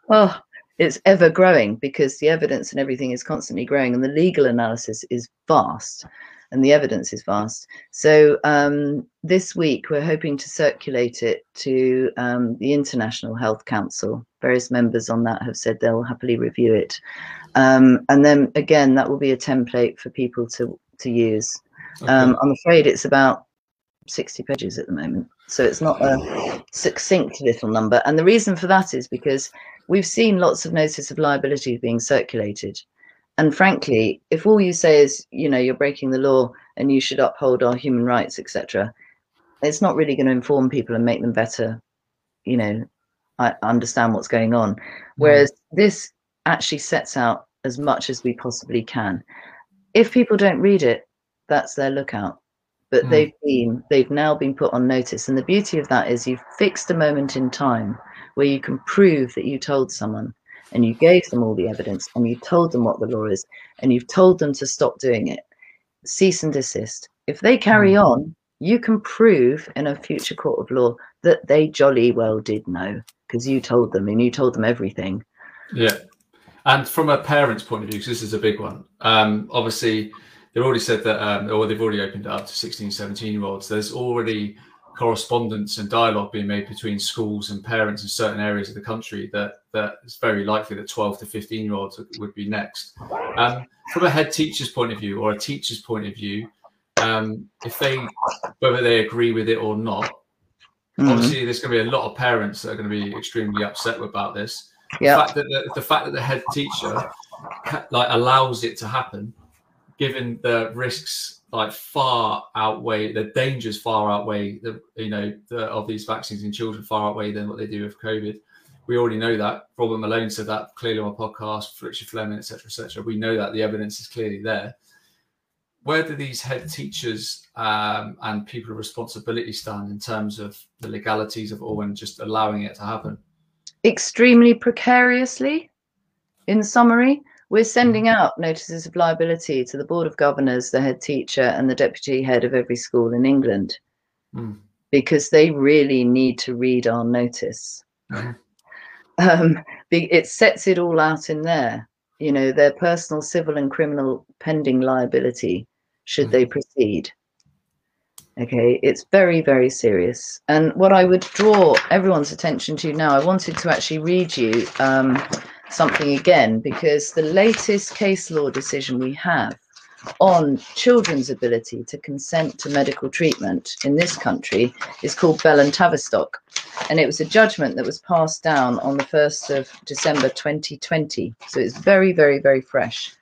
well, it's ever growing because the evidence and everything is constantly growing and the legal analysis is vast and the evidence is vast. So um, this week we're hoping to circulate it to um, the International Health Council. Various members on that have said they'll happily review it, um, and then again that will be a template for people to to use. Okay. Um, I'm afraid it's about 60 pages at the moment, so it's not a succinct little number. And the reason for that is because we've seen lots of notice of liability being circulated and frankly, if all you say is, you know, you're breaking the law and you should uphold our human rights, etc., it's not really going to inform people and make them better, you know, I understand what's going on. Mm. Whereas this actually sets out as much as we possibly can. If people don't read it, that's their lookout. But mm. they've been, they've now been put on notice. And the beauty of that is you've fixed a moment in time where you can prove that you told someone and you gave them all the evidence and you told them what the law is and you've told them to stop doing it, cease and desist. If they carry mm. on, you can prove in a future court of law that they jolly well did know because you told them and you told them everything. Yeah. And from a parent's point of view, because this is a big one, um, obviously they've already said that, um, or they've already opened it up to 16, 17 year olds. There's already correspondence and dialogue being made between schools and parents in certain areas of the country that that it's very likely that 12 to 15 year olds would be next. Um, from a head teacher's point of view or a teacher's point of view, um, if they whether they agree with it or not, mm-hmm. obviously there's going to be a lot of parents that are going to be extremely upset about this. Yeah. The fact that the, the fact that the head teacher like allows it to happen, given the risks like far outweigh the dangers far outweigh the you know the, of these vaccines in children far outweigh than what they do with COVID. We already know that. Robert Malone said that clearly on a podcast. Richard Fleming, etc., etc. We know that the evidence is clearly there. Where do these head teachers um, and people of responsibility stand in terms of the legalities of all and just allowing it to happen? Extremely precariously. In summary, we're sending mm. out notices of liability to the Board of Governors, the head teacher, and the deputy head of every school in England mm. because they really need to read our notice. Mm. Um, it sets it all out in there, you know, their personal, civil, and criminal pending liability should mm. they proceed. Okay, it's very, very serious. And what I would draw everyone's attention to now, I wanted to actually read you um, something again because the latest case law decision we have on children's ability to consent to medical treatment in this country is called Bell and Tavistock. And it was a judgment that was passed down on the 1st of December 2020. So it's very, very, very fresh.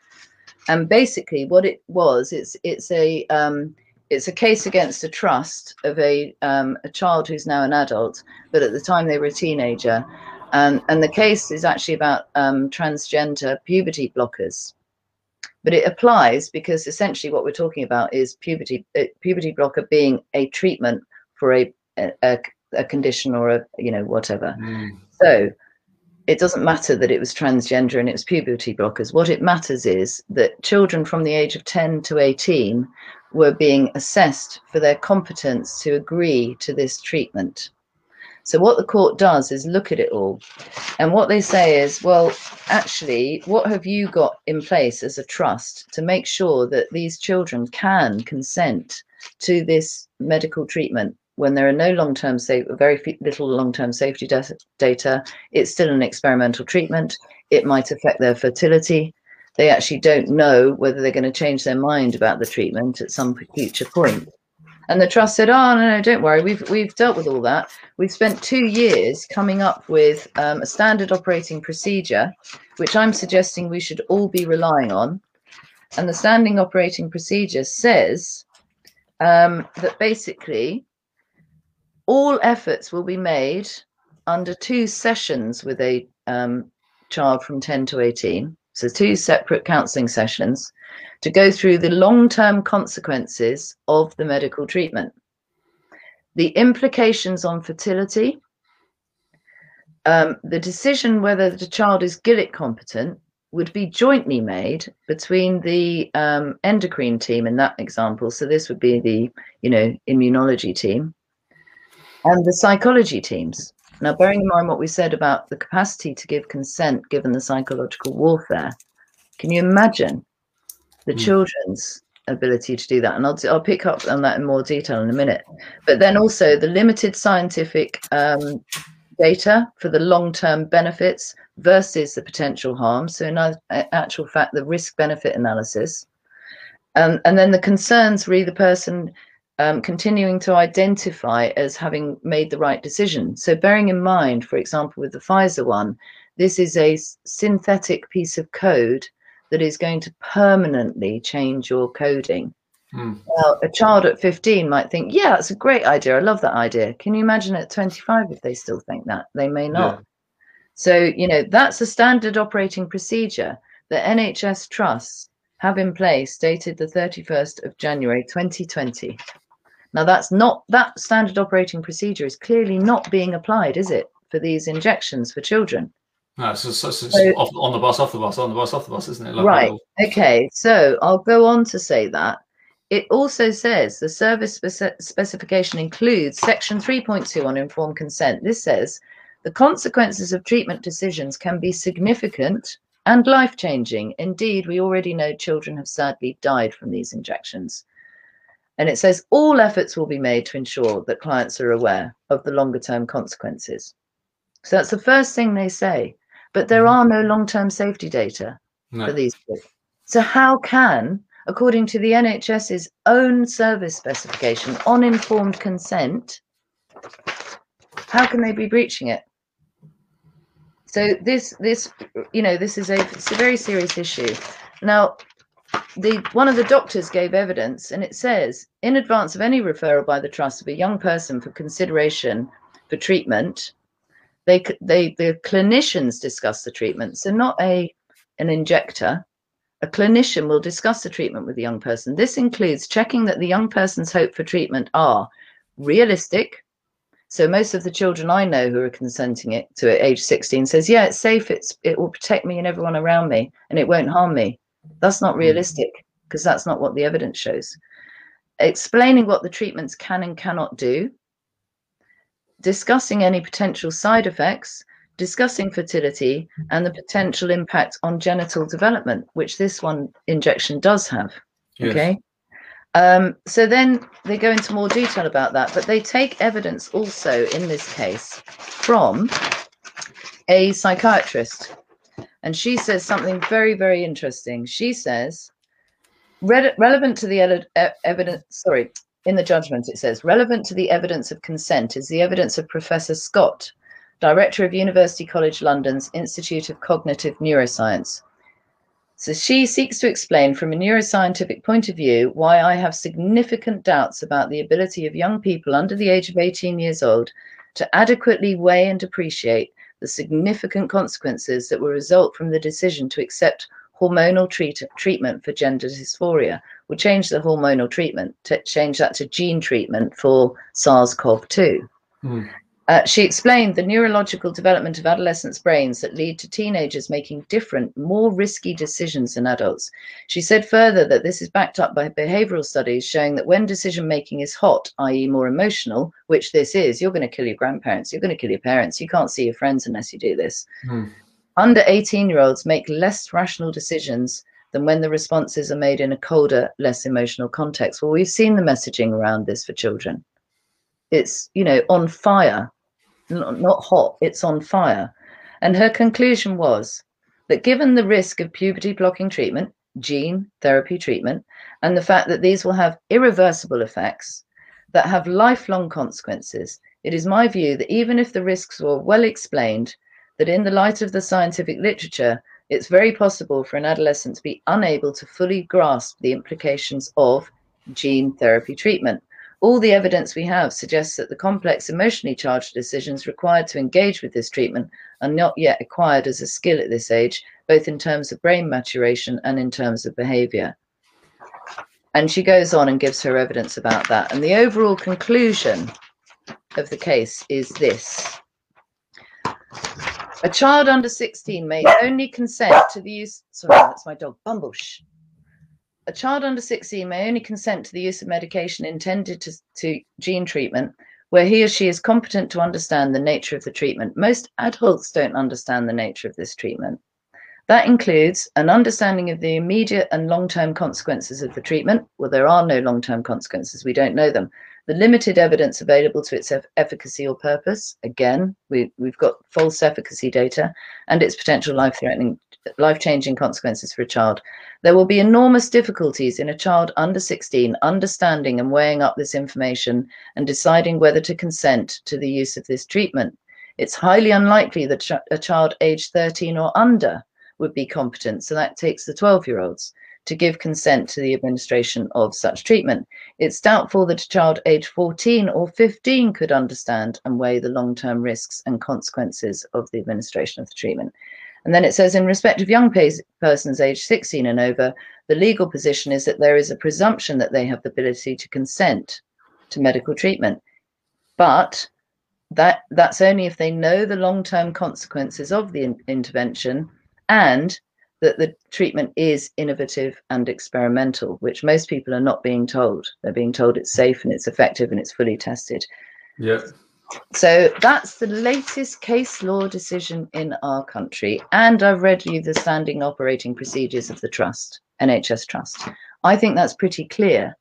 And basically what it was, it's it's a um, it's a case against a trust of a um, a child who's now an adult, but at the time they were a teenager, and, and the case is actually about um, transgender puberty blockers. But it applies because essentially what we're talking about is puberty uh, puberty blocker being a treatment for a, a, a condition or a you know whatever. Mm. So it doesn't matter that it was transgender and it was puberty blockers. What it matters is that children from the age of 10 to 18 were being assessed for their competence to agree to this treatment. So what the court does is look at it all. And what they say is, well, actually, what have you got in place as a trust to make sure that these children can consent to this medical treatment when there are no long-term safe, very little long-term safety data, it's still an experimental treatment. It might affect their fertility. They actually don't know whether they're going to change their mind about the treatment at some future point. And the trust said, "Oh no, no, don't worry. We've we've dealt with all that. We've spent two years coming up with um, a standard operating procedure, which I'm suggesting we should all be relying on. And the standing operating procedure says um, that basically all efforts will be made under two sessions with a um, child from 10 to 18. So two separate counselling sessions." To go through the long-term consequences of the medical treatment. The implications on fertility, um, the decision whether the child is Gillick competent would be jointly made between the um, endocrine team in that example. So this would be the, you know, immunology team and the psychology teams. Now, bearing in mind what we said about the capacity to give consent given the psychological warfare, can you imagine the mm. children's ability to do that and I'll, I'll pick up on that in more detail in a minute. But then also the limited scientific um, data for the long-term benefits versus the potential harm so in actual fact the risk benefit analysis. Um, and then the concerns re the person um, continuing to identify as having made the right decision. So bearing in mind for example with the Pfizer one this is a synthetic piece of code that is going to permanently change your coding. Hmm. Well, a child at 15 might think, yeah, that's a great idea. I love that idea. Can you imagine at 25 if they still think that? They may not. Yeah. So, you know, that's a standard operating procedure that NHS trusts have in place dated the 31st of January 2020. Now, that's not that standard operating procedure is clearly not being applied, is it, for these injections for children? No, so, so, so, so off, on the bus, off the bus, on the bus, off the bus, isn't it? Like right. Okay. So I'll go on to say that it also says the service spec- specification includes section 3.2 on informed consent. This says the consequences of treatment decisions can be significant and life changing. Indeed, we already know children have sadly died from these injections. And it says all efforts will be made to ensure that clients are aware of the longer term consequences. So that's the first thing they say. But there mm-hmm. are no long term safety data No. for these kids. So, how can, according to the NHS's own service specification on informed consent, how can they be breaching it? So this this you know this is a it's a very serious issue. Now, the one of the doctors gave evidence, and it says in advance of any referral by the trust of a young person for consideration for treatment, they they the clinicians discuss the treatment. So not a an injector. A clinician will discuss the treatment with the young person. This includes checking that the young person's hope for treatment are realistic. So most of the children I know who are consenting it to at age 16 says, yeah, it's safe. It's it will protect me and everyone around me, and it won't harm me. That's not hmm. realistic because that's not what the evidence shows. Explaining what the treatments can and cannot do, discussing any potential side effects, discussing fertility and the potential impact on genital development, which this one injection does have. Yes. Okay. Um, so then they go into more detail about that, but they take evidence also in this case from a psychiatrist. And she says something very, very interesting. She says, relevant to the evidence, sorry, in the judgment, it says, relevant to the evidence of consent is the evidence of Professor Scott, Director of University College London's Institute of Cognitive Neuroscience. So she seeks to explain from a neuroscientific point of view why I have significant doubts about the ability of young people under the age of 18 years old to adequately weigh and appreciate the significant consequences that will result from the decision to accept hormonal treat- treatment for gender dysphoria. We'll change the hormonal treatment to change that to gene treatment for SARS-CoV-2. Hmm. Uh, she explained the neurological development of adolescents' brains that lead to teenagers making different, more risky decisions than adults. She said further that this is backed up by behavioral studies showing that when decision making is hot, i.e., more emotional, which this is, you're going to kill your grandparents, you're going to kill your parents, you can't see your friends unless you do this. Hmm. Under 18 year olds make less rational decisions than when the responses are made in a colder, less emotional context. Well, we've seen the messaging around this for children. It's, you know, on fire not, hot, it's on fire. And her conclusion was that given the risk of puberty blocking treatment, gene therapy treatment, and the fact that these will have irreversible effects that have lifelong consequences, it is my view that even if the risks were well explained, that in the light of the scientific literature, it's very possible for an adolescent to be unable to fully grasp the implications of gene therapy treatment. All the evidence we have suggests that the complex emotionally charged decisions required to engage with this treatment are not yet acquired as a skill at this age, both in terms of brain maturation and in terms of behavior. And she goes on and gives her evidence about that. And the overall conclusion of the case is this a child under 16 may only consent to the use. Sorry, that's my dog, Bumblsh a child under 16 may only consent to the use of medication intended to, to gene treatment where he or she is competent to understand the nature of the treatment. Most adults don't understand the nature of this treatment. That includes an understanding of the immediate and long term consequences of the treatment. Well, there are no long term consequences, we don't know them. The limited evidence available to its eff- efficacy or purpose, again, we, we've got false efficacy data, and its potential life threatening, life changing consequences for a child. There will be enormous difficulties in a child under 16 understanding and weighing up this information and deciding whether to consent to the use of this treatment. It's highly unlikely that a child aged 13 or under would be competent, so that takes the 12 year olds to give consent to the administration of such treatment. It's doubtful that a child aged 14 or 15 could understand and weigh the long term risks and consequences of the administration of the treatment. And then it says, in respect of young pe- persons aged 16 and over, the legal position is that there is a presumption that they have the ability to consent to medical treatment. But that that's only if they know the long-term consequences of the in- intervention and that the treatment is innovative and experimental, which most people are not being told. They're being told it's safe and it's effective and it's fully tested. Yeah. So that's the latest case law decision in our country. And I've read you the standing operating procedures of the trust, NHS Trust. I think that's pretty clear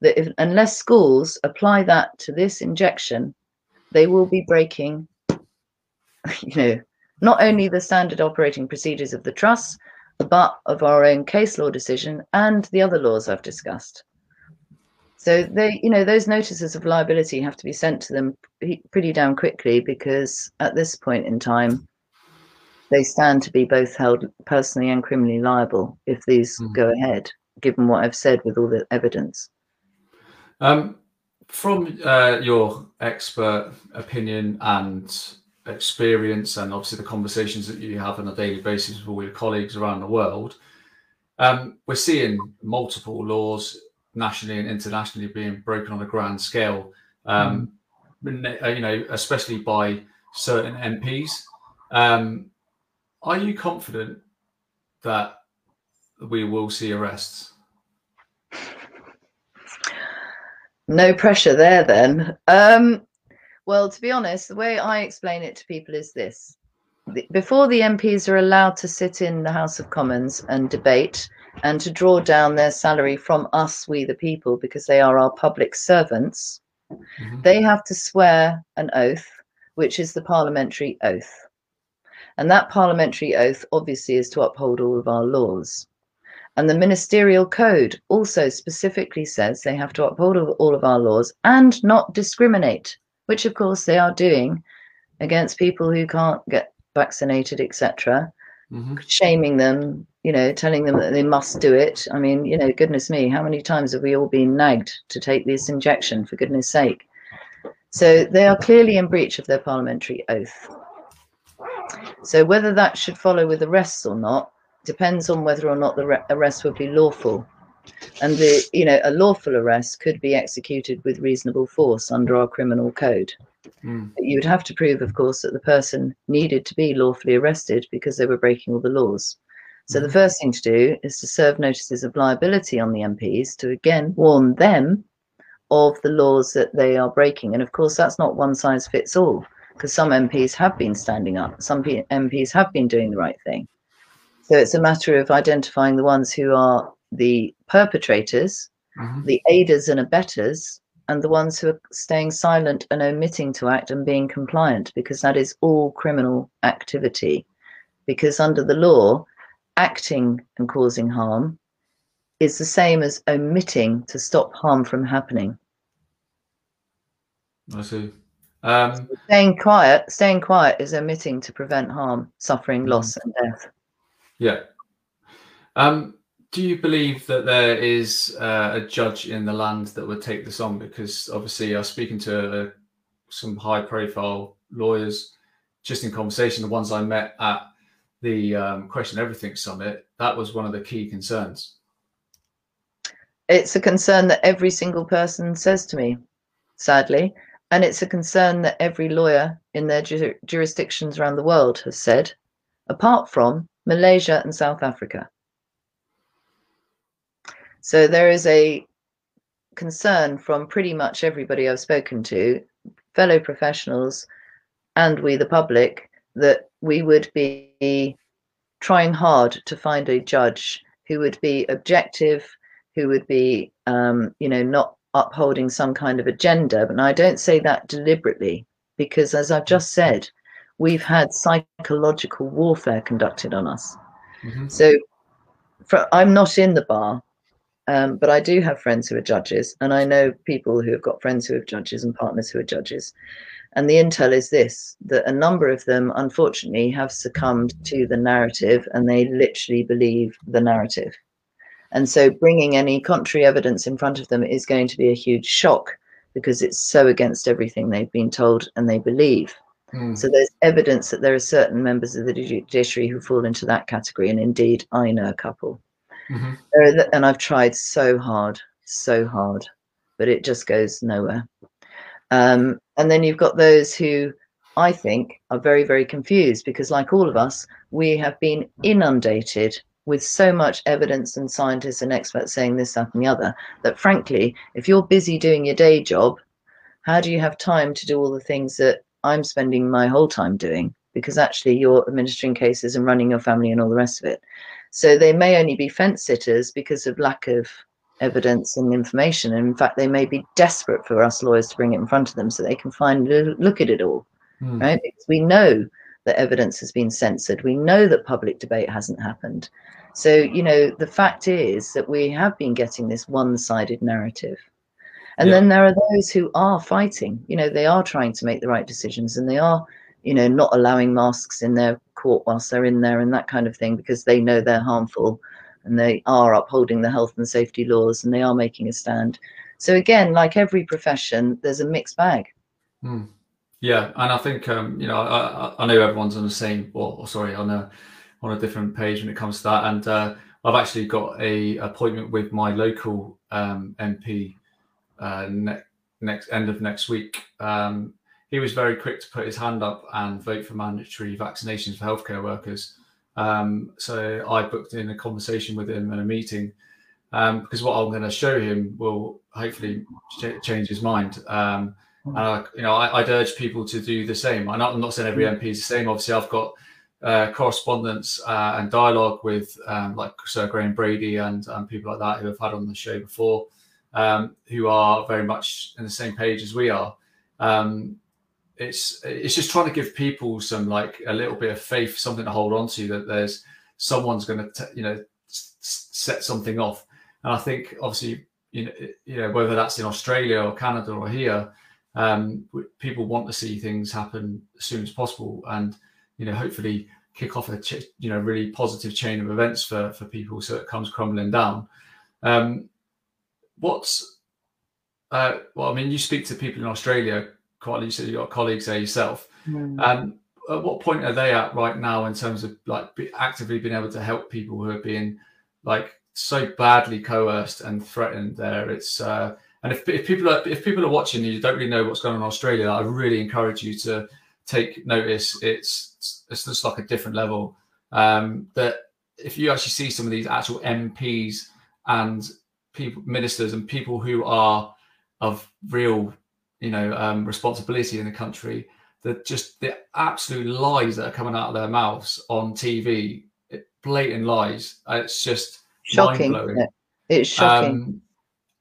that if, unless schools apply that to this injection, they will be breaking, you know, not only the standard operating procedures of the trust, but of our own case law decision and the other laws I've discussed. So they, you know, those notices of liability have to be sent to them pretty damn quickly because at this point in time, they stand to be both held personally and criminally liable if these mm. go ahead, given what I've said with all the evidence. Um, from uh, your expert opinion and experience and obviously the conversations that you have on a daily basis with all your colleagues around the world, um, we're seeing multiple laws nationally and internationally being broken on a grand scale. Um, mm. You know, especially by certain MPs. Um, are you confident that we will see arrests? No pressure there, then. Um, well, to be honest, the way I explain it to people is this. Before the MPs are allowed to sit in the House of Commons and debate and to draw down their salary from us, we the people, because they are our public servants, mm-hmm. they have to swear an oath, which is the parliamentary oath. And that parliamentary oath obviously is to uphold all of our laws. And the ministerial code also specifically says they have to uphold all of our laws and not discriminate which of course they are doing against people who can't get vaccinated, etc. Mm-hmm. Shaming them, you know, telling them that they must do it. I mean, you know, goodness me, how many times have we all been nagged to take this injection, for goodness sake? So they are clearly in breach of their parliamentary oath. So whether that should follow with arrests or not depends on whether or not the re- arrest would be lawful and the you know a lawful arrest could be executed with reasonable force under our criminal code mm. you would have to prove of course that the person needed to be lawfully arrested because they were breaking all the laws so mm. the hmm. first thing to do is to serve notices of liability on the mps to again warn them of the laws that they are breaking and of course that's not one size fits all because some mps have been standing up some mps have been doing the right thing so it's a matter of identifying the ones who are the perpetrators, mm-hmm. the aiders and abettors, and the ones who are staying silent and omitting to act and being compliant, because that is all criminal activity. Because under the law, acting and causing harm is the same as omitting to stop harm from happening. I see. Um, staying quiet, staying quiet is omitting to prevent harm, suffering, mm-hmm. loss, and death. Yeah. Um, do you believe that there is uh, a judge in the land that would take this on? Because obviously, I was speaking to uh, some high profile lawyers just in conversation, the ones I met at the um, Question Everything Summit, that was one of the key concerns. It's a concern that every single person says to me, sadly. And it's a concern that every lawyer in their ju- jurisdictions around the world has said, apart from Malaysia and South Africa. So there is a concern from pretty much everybody I've spoken to, fellow professionals, and we, the public, that we would be trying hard to find a judge who would be objective, who would be, um, you know, not upholding some kind of agenda. But I don't say that deliberately because, as I've just said, we've had psychological warfare conducted on us. Mm-hmm. So for, I'm not in the bar. Um, but I do have friends who are judges, and I know people who have got friends who are judges and partners who are judges. And the intel is this that a number of them, unfortunately, have succumbed to the narrative and they literally believe the narrative. And so bringing any contrary evidence in front of them is going to be a huge shock because it's so against everything they've been told and they believe. Mm. So there's evidence that there are certain members of the judiciary who fall into that category. And indeed, I know a couple. Mm-hmm. And I've tried so hard, so hard, but it just goes nowhere. Um, and then you've got those who I think are very, very confused because, like all of us, we have been inundated with so much evidence and scientists and experts saying this, that, and the other, that frankly, if you're busy doing your day job, how do you have time to do all the things that I'm spending my whole time doing? Because actually, you're administering cases and running your family and all the rest of it. So they may only be fence sitters because of lack of evidence and information. And in fact, they may be desperate for us lawyers to bring it in front of them so they can find look at it all, mm. right? Because we know that evidence has been censored. We know that public debate hasn't happened. So, you know, the fact is that we have been getting this one sided narrative. And yeah. then there are those who are fighting, you know, they are trying to make the right decisions and they are, you know, not allowing masks in their court whilst they're in there and that kind of thing because they know they're harmful and they are upholding the health and safety laws and they are making a stand. So, again, like every profession, there's a mixed bag. Mm. Yeah, and I think um, you know I, I know everyone's on the same, or, sorry, on a on a different page when it comes to that. And uh, I've actually got a appointment with my local um, MP uh, ne- next end of next week. Um, he was very quick to put his hand up and vote for mandatory vaccinations for healthcare workers. Um, so I booked in a conversation with him and a meeting um, because what I'm going to show him will hopefully ch- change his mind. Um, and I, you know, I, would urge people to do the same. I'm not, I'm not saying every MP is the same. Obviously, I've got uh, correspondence uh, and dialogue with um, like Sir Graham Brady and um, people like that who have had on the show before, um, who are very much in the same page as we are. Um, it's it's just trying to give people some like a little bit of faith, something to hold on to that there's someone's going to you know set something off. And I think obviously you know you know whether that's in Australia or Canada or here, um, people want to see things happen as soon as possible and you know, hopefully kick off a ch- you know really positive chain of events for for people, so it comes crumbling down. Um, what's uh, well, I mean, you speak to people in Australia quite. You said you got colleagues there yourself. Mm. Um, at what point are they at right now in terms of like be, actively being able to help people who are being like so badly coerced and threatened there? It's uh, and if, if people are if people are watching and you don't really know what's going on in Australia, I really encourage you to take notice. It's it's just like a different level. Um, that if you actually see some of these actual MPs and people, ministers, and people who are of real, you know, um, responsibility in the country, that just the absolute lies that are coming out of their mouths on TV, it, blatant lies. It's just shocking. It? It's shocking. Um,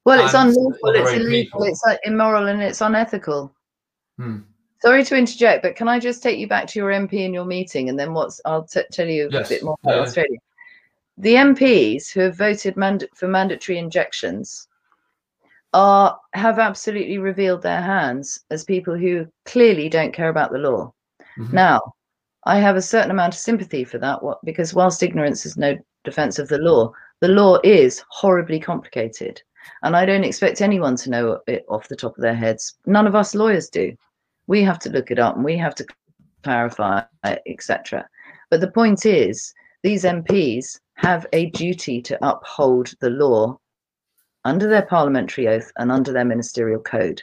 well, it's unlawful, it's illegal, people. it's uh, immoral, and it's unethical. Hmm. Sorry to interject, but can I just take you back to your MP in your meeting, and then what's I'll t- tell you yes. a bit more about yeah. Australia. The MPs who have voted mand- for mandatory injections are have absolutely revealed their hands as people who clearly don't care about the law. Mm-hmm. Now, I have a certain amount of sympathy for that, because whilst ignorance is no defense of the law, the law is horribly complicated, and I don't expect anyone to know it off the top of their heads. None of us lawyers do we have to look it up and we have to clarify, etc. But the point is, these MPs have a duty to uphold the law under their parliamentary oath and under their ministerial code.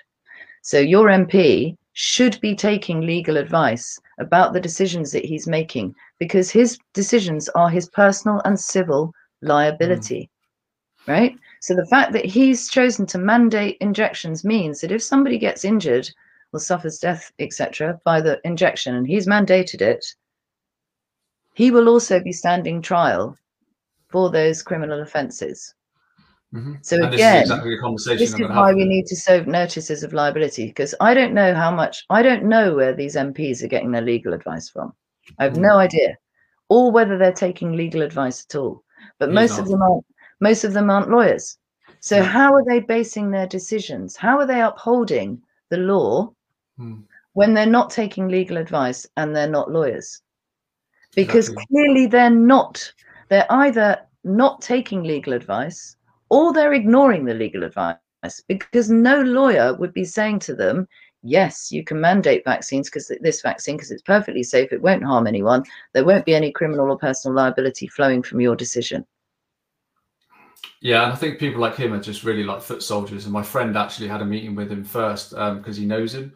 So your MP should be taking legal advice about the decisions that he's making because his decisions are his personal and civil liability. Mm. Right? So the fact that he's chosen to mandate injections means that if somebody gets injured or suffers death, etc., by the injection, and he's mandated it, he will also be standing trial for those criminal offences. Mm-hmm. So and again, this is, exactly this is why we need to serve notices of liability because I don't know how much I don't know where these MPs are getting their legal advice from. I have mm-hmm. no idea, or whether they're taking legal advice at all. But He's most not. of them aren't. Most of them aren't lawyers. So how are they basing their decisions? How are they upholding the law hmm. when they're not taking legal advice and they're not lawyers. Because exactly. clearly they're not. They're either not taking legal advice or they're ignoring the legal advice because no lawyer would be saying to them, yes, you can mandate vaccines because this vaccine, because it's perfectly safe, it won't harm anyone. There won't be any criminal or personal liability flowing from your decision. Yeah, and I think people like him are just really like foot soldiers. And my friend actually had a meeting with him first because um, he knows him.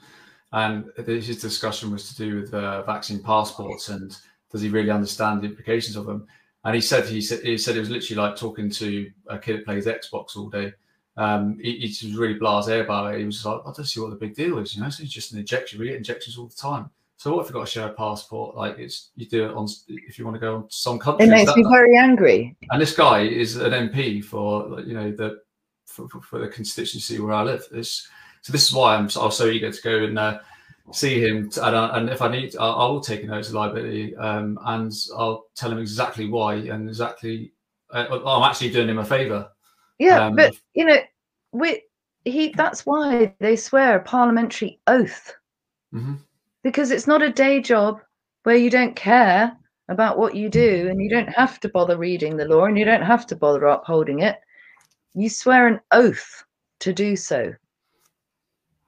And his discussion was to do with uh, vaccine passports and does he really understand the implications of them? And he said he said he said it was literally like talking to a kid that plays Xbox all day. Um, he, he was really blasé about it. He was like, I don't see what the big deal is. You know, so it's just an injection. We get injections all the time. So what if you've got to show a passport? Like it's you do it on if you want to go on some country. It makes that, me very angry. And this guy is an MP for you know the for, for the constituency where I live. This so this is why I'm, I'm so eager to go and uh, see him. And, uh, and, if I need, I, I will take a notice of liability um, and I'll tell him exactly why and exactly. Uh, I'm actually doing him a favour. Yeah, um, but you know, we he. That's why they swear a parliamentary oath. Mm-hmm because it's not a day job where you don't care about what you do and you don't have to bother reading the law and you don't have to bother upholding it. You swear an oath to do so.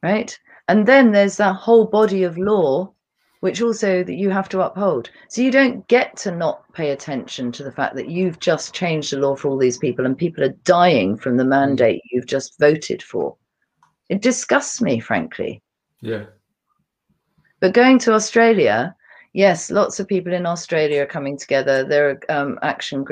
Right? And then there's that whole body of law which also that you have to uphold. So you don't get to not pay attention to the fact that you've just changed the law for all these people and people are dying from the mandate you've just voted for. It disgusts me, frankly. Yeah. But going to Australia, yes, lots of people in Australia are coming together. There are um, action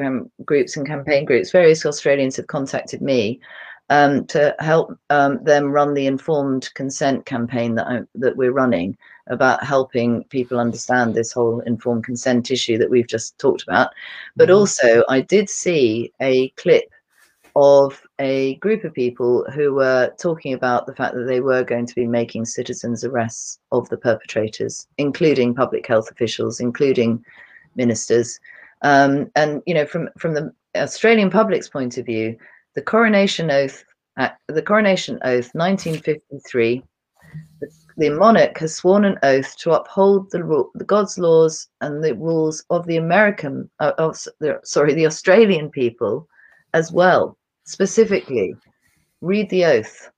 groups and campaign groups. Various Australians have contacted me um, to help um, them run the informed consent campaign that I, that we're running about helping people understand this whole informed consent issue that we've just talked about. But mm-hmm. also, I did see a clip of a group of people who were talking about the fact that they were going to be making citizens' arrests of the perpetrators, including public health officials, including ministers. Um, and you know, from from the Australian public's point of view, the Coronation Oath, the Coronation Oath, 1953, the, the, monarch has sworn an oath to uphold the, the God's laws and the rules of the American, uh, of the, sorry, the Australian people as well specifically read the oath.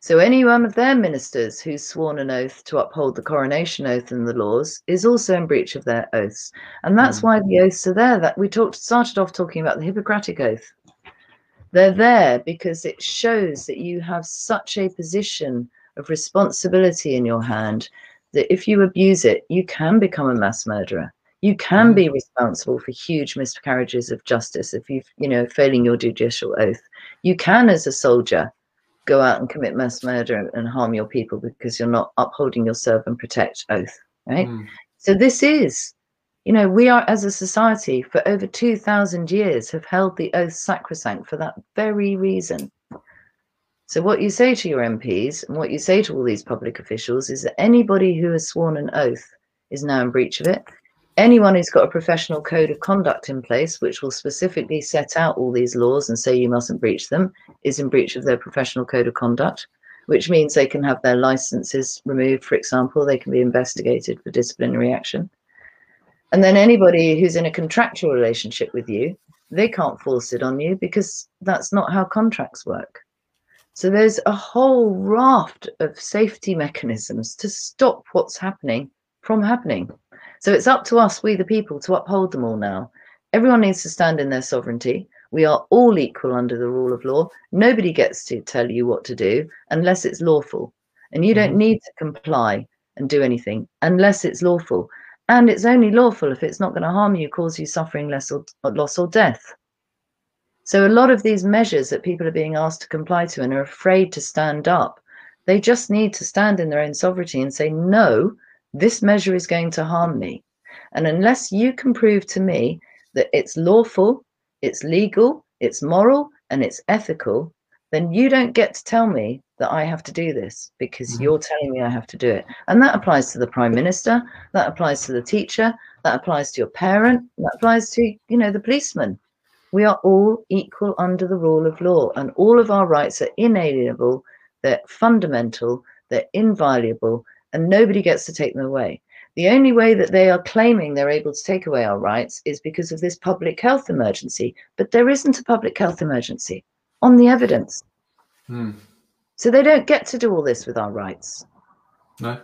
So, any one of their ministers who's sworn an oath to uphold the coronation oath and the laws is also in breach of their oaths. And that's mm. why the oaths are there. That we talked started off talking about the Hippocratic oath. They're there because it shows that you have such a position of responsibility in your hand that if you abuse it, you can become a mass murderer you can be mm. responsible for huge miscarriages of justice if you've, you know failing your judicial oath you can as a soldier go out and commit mass murder and harm your people because you're not upholding your serve and protect oath right mm. so this is you know we are as a society for over 2000 years have held the oath sacrosanct for that very reason. So what you say to your mps and what you say to all these public officials is that anybody who has sworn an oath is now in breach of it. Anyone who's got a professional code of conduct in place, which will specifically set out all these laws and say you mustn't breach them, is in breach of their professional code of conduct, which means they can have their licenses removed, for example, they can be investigated for disciplinary action. And then anybody who's in a contractual relationship with you, they can't force it on you because that's not how contracts work. So there's a whole raft of safety mechanisms to stop what's happening from happening. So it's up to us, we the people, to uphold them all now. Everyone needs to stand in their sovereignty. We are all equal under the rule of law. Nobody gets to tell you what to do unless it's lawful. And you don't mm-hmm. need to comply and do anything unless it's lawful. And it's only lawful if it's not going to harm you, cause you suffering, less or, loss, or death. So a lot of these measures that people are being asked to comply to and are afraid to stand up, they just need to stand in their own sovereignty and say, no, this measure is going to harm me. And unless you can prove to me that it's lawful, it's legal, it's moral, and it's ethical, then you don't get to tell me that I have to do this because mm-hmm. you're telling me I have to do it. And that applies to the prime minister, that applies to the teacher, that applies to your parent, that applies to, you know, the policeman. We are all equal under the rule of law, and all of our rights are inalienable, they're fundamental, they're inviolable, and nobody gets to take them away. The only way that they are claiming they're able to take away our rights is because of this public health emergency. But there isn't a public health emergency on the evidence. Hmm. So they don't get to do all this with our rights. No,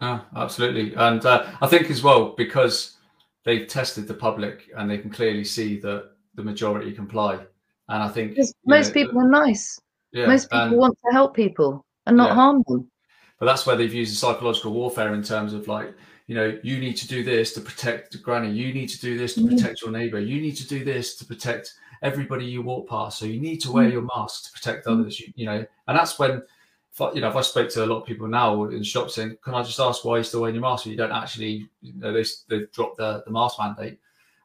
no, absolutely. And uh, I think as well, because they've tested the public and they can clearly see that the majority comply. And I think most know, people are nice. Yeah, most people and, want to help people and not yeah. harm them but that's where they've used the psychological warfare in terms of like you know, you need to do this to protect granny. You need to do this to Mm. protect your neighbor. You need to do this to protect everybody you walk past. So you need to wear Mm. your mask to protect Mm. others. You, you know, and that's when, I, you know, if I spoke to a lot of people now in shops saying, "Can I just ask why you're still wearing your mask?" But you don't actually, you know, they they've dropped the, the mask mandate.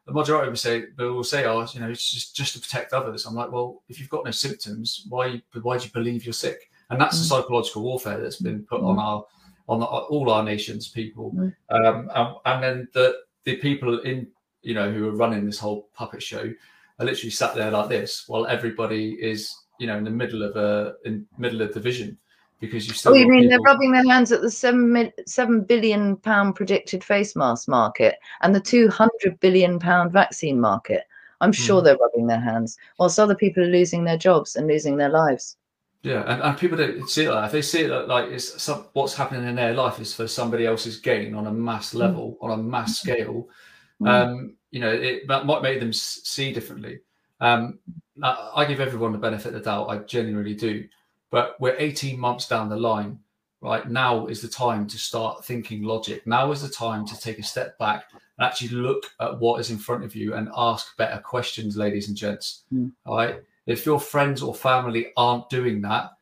The majority will say, they will say, "Oh, you know, it's just just to protect others." I'm like, well, if you've got no symptoms, why why do you believe you're sick? And that's the Mm. psychological warfare that's been put on our on the, all our nations people Mm. um, and, and then the the people in you know who are running this whole puppet show are literally sat there like this while everybody is you know in the middle of a in middle of division because you still Oh, you mean they're rubbing their hands at the seven mil- seven billion pound predicted face mask market and the two hundred billion pound vaccine market? I'm sure Mm. they're rubbing their hands, whilst other people are losing their jobs and losing their lives. Yeah, and, and people don't see it like that. If they see it like it's some, what's happening in their life is for somebody else's gain on a mass level, on a mass scale. Mm. Um, you know, it that might make them see differently. Um, I, I give everyone the benefit of the doubt. I genuinely do. But we're 18 months down the line, right? Now is the time to start thinking logic. Now is the time to take a step back and actually look at what is in front of you and ask better questions, ladies and gents. Mm. All right. If your friends or family aren't doing that,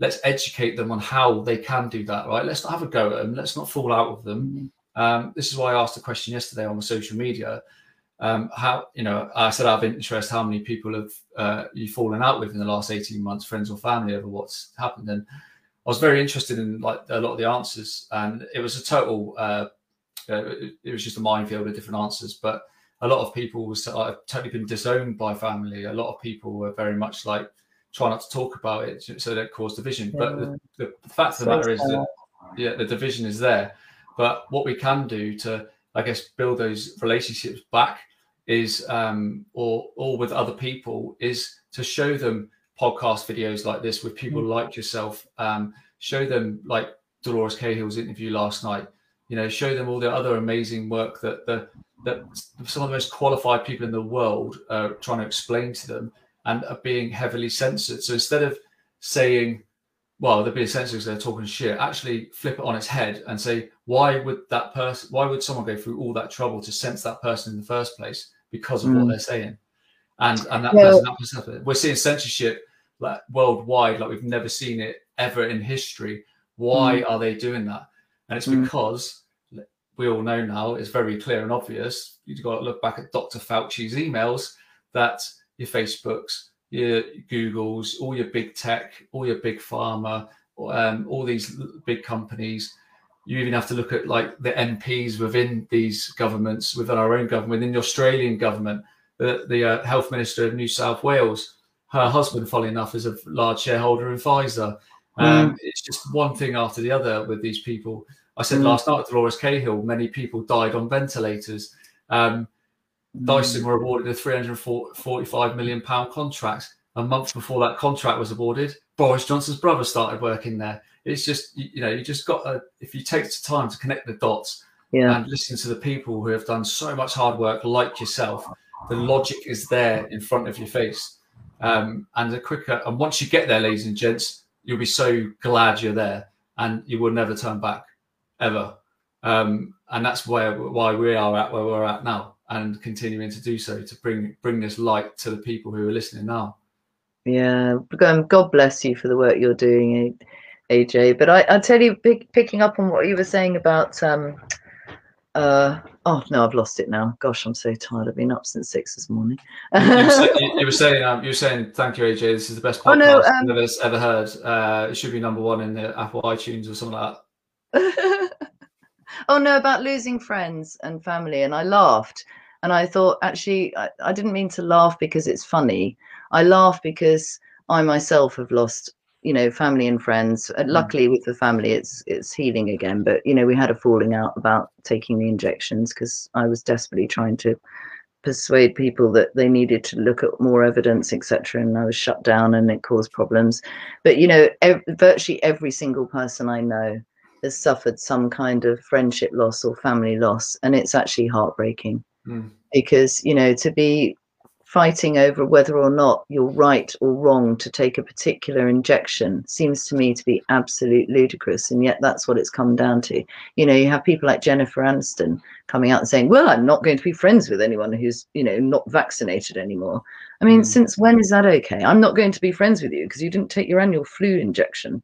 let's educate them on how they can do that. Right. Let's not have a go at them. Let's not fall out with them. Mm. Um, this is why I asked a question yesterday on the social media. Um, how you know I said out of interest how many people have uh, you fallen out with in the last 18 months, friends or family over what's happened. And I was very interested in like a lot of the answers, and it was a total. Uh, uh, it, was just a minefield of different answers, but a lot of people was uh, totally been disowned by family. A lot of people were very much like try not to talk about it so that cause division. But the, the, the fact of the matter is that yeah, the division is there. But what we can do to, I guess, build those relationships back is, um, or or with other people, is to show them podcast videos like this with people Mm. like yourself. Um, show them like Dolores Cahill's interview last night. You know, show them all the other amazing work that the that some of the most qualified people in the world are trying to explain to them and are being heavily censored. So instead of saying, well, they're being censored because they're talking shit, actually flip it on its head and say, why would that person, why would someone go through all that trouble to sense that person in the first place because of what Mm. they're saying? And and that Well- person, that person, we're seeing censorship like worldwide, like we've never seen it ever in history. Why are they doing that? And it's Mm. because we all know now it's very clear and obvious. You've got to look back at Dr. Fauci's emails that your Facebooks, your Googles, all your big tech, all your big pharma, um, all these big companies. You even have to look at like the MPs within these governments, within our own government, within the Australian government, the, the uh, health minister of New South Wales. Her husband, funny enough, is a large shareholder in Pfizer. Um, It's just one thing after the other with these people. I said Mm. last night at Dolores Cahill, many people died on ventilators. Um, Dyson were awarded a 345 million pound contract. A month before that contract was awarded, Boris Johnson's brother started working there. It's just you, you know you just got to if you take the time to connect the dots Yeah. and listen to the people who have done so much hard work like yourself, the logic is there in front of your face. Um, and the quicker and once you get there, ladies and gents, you'll be so glad you're there, and you will never turn back, ever. Um, and that's where why we are at where we're at now, and continuing to do so to bring bring this light to the people who are listening now. Yeah, um, God bless you for the work you're doing, AJ. But I, I tell you, pick, picking up on what you were saying about, um, uh, oh no, I've lost it now. Gosh, I'm so tired. I've been up since six this morning. You, you, were, say- you- were saying um, you were saying thank you, AJ. This is the best Oh, podcast no, um, I've ever, ever heard. Uh, it should be number one in the Apple iTunes or something like that. oh no, about losing friends and family. And I laughed. And I thought, actually, I, I didn't mean to laugh because it's funny. I laugh because I myself have lost, you know, family and friends. And luckily, with the family, it's it's healing again. But you know, we had a falling out about taking the injections because I was desperately trying to persuade people that they needed to look at more evidence, etc. And I was shut down, and it caused problems. But you know, ev- virtually every single person I know has suffered some kind of friendship loss or family loss, and it's actually heartbreaking Mm. because you know to be fighting over whether or not you're right or wrong to take a particular injection seems to me to be absolute ludicrous and yet that's what it's come down to. You know you have people like jennifer aniston coming out and saying well i'm not going to be friends with anyone who's you know not vaccinated anymore. I mean mm. since when is that okay? I'm not going to be friends with you because you didn't take your annual flu injection.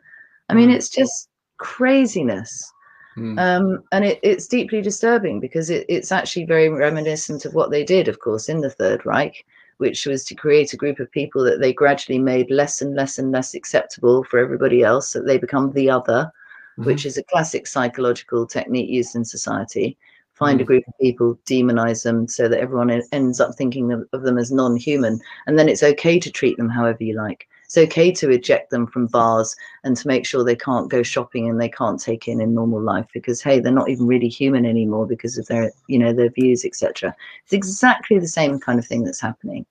I mean mm. it's just craziness Mm. Um, and it, it's deeply disturbing because it, it's actually very reminiscent of what they did, of course, in the Third Reich, which was to create a group of people that they gradually made less and less and less acceptable for everybody else, that they become the other, mm-hmm. which is a classic psychological technique used in society. Find mm. a group of people, demonize them so that everyone ends up thinking of, of them as non human. And then it's okay to treat them however you like it's okay to eject them from bars and to make sure they can't go shopping and they can't take in in normal life because hey they're not even really human anymore because of their you know their views etc it's exactly the same kind of thing that's happening.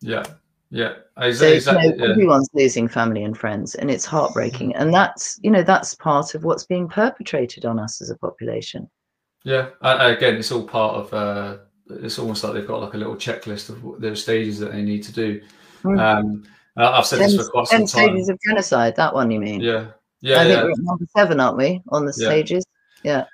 Yeah. Yeah. Exactly, so, you know, yeah. everyone's losing family and friends and it's heartbreaking. And that's you know that's part of what's being perpetrated on us as a population. Yeah. And again it's all part of uh it's almost like they've got like a little checklist of the stages that they need to do. Mm. um uh, I've said ten, this for quite some time. stages of genocide. That one, you mean? Yeah, yeah. I think we're at number seven, aren't we, on the yeah. stages? Yeah.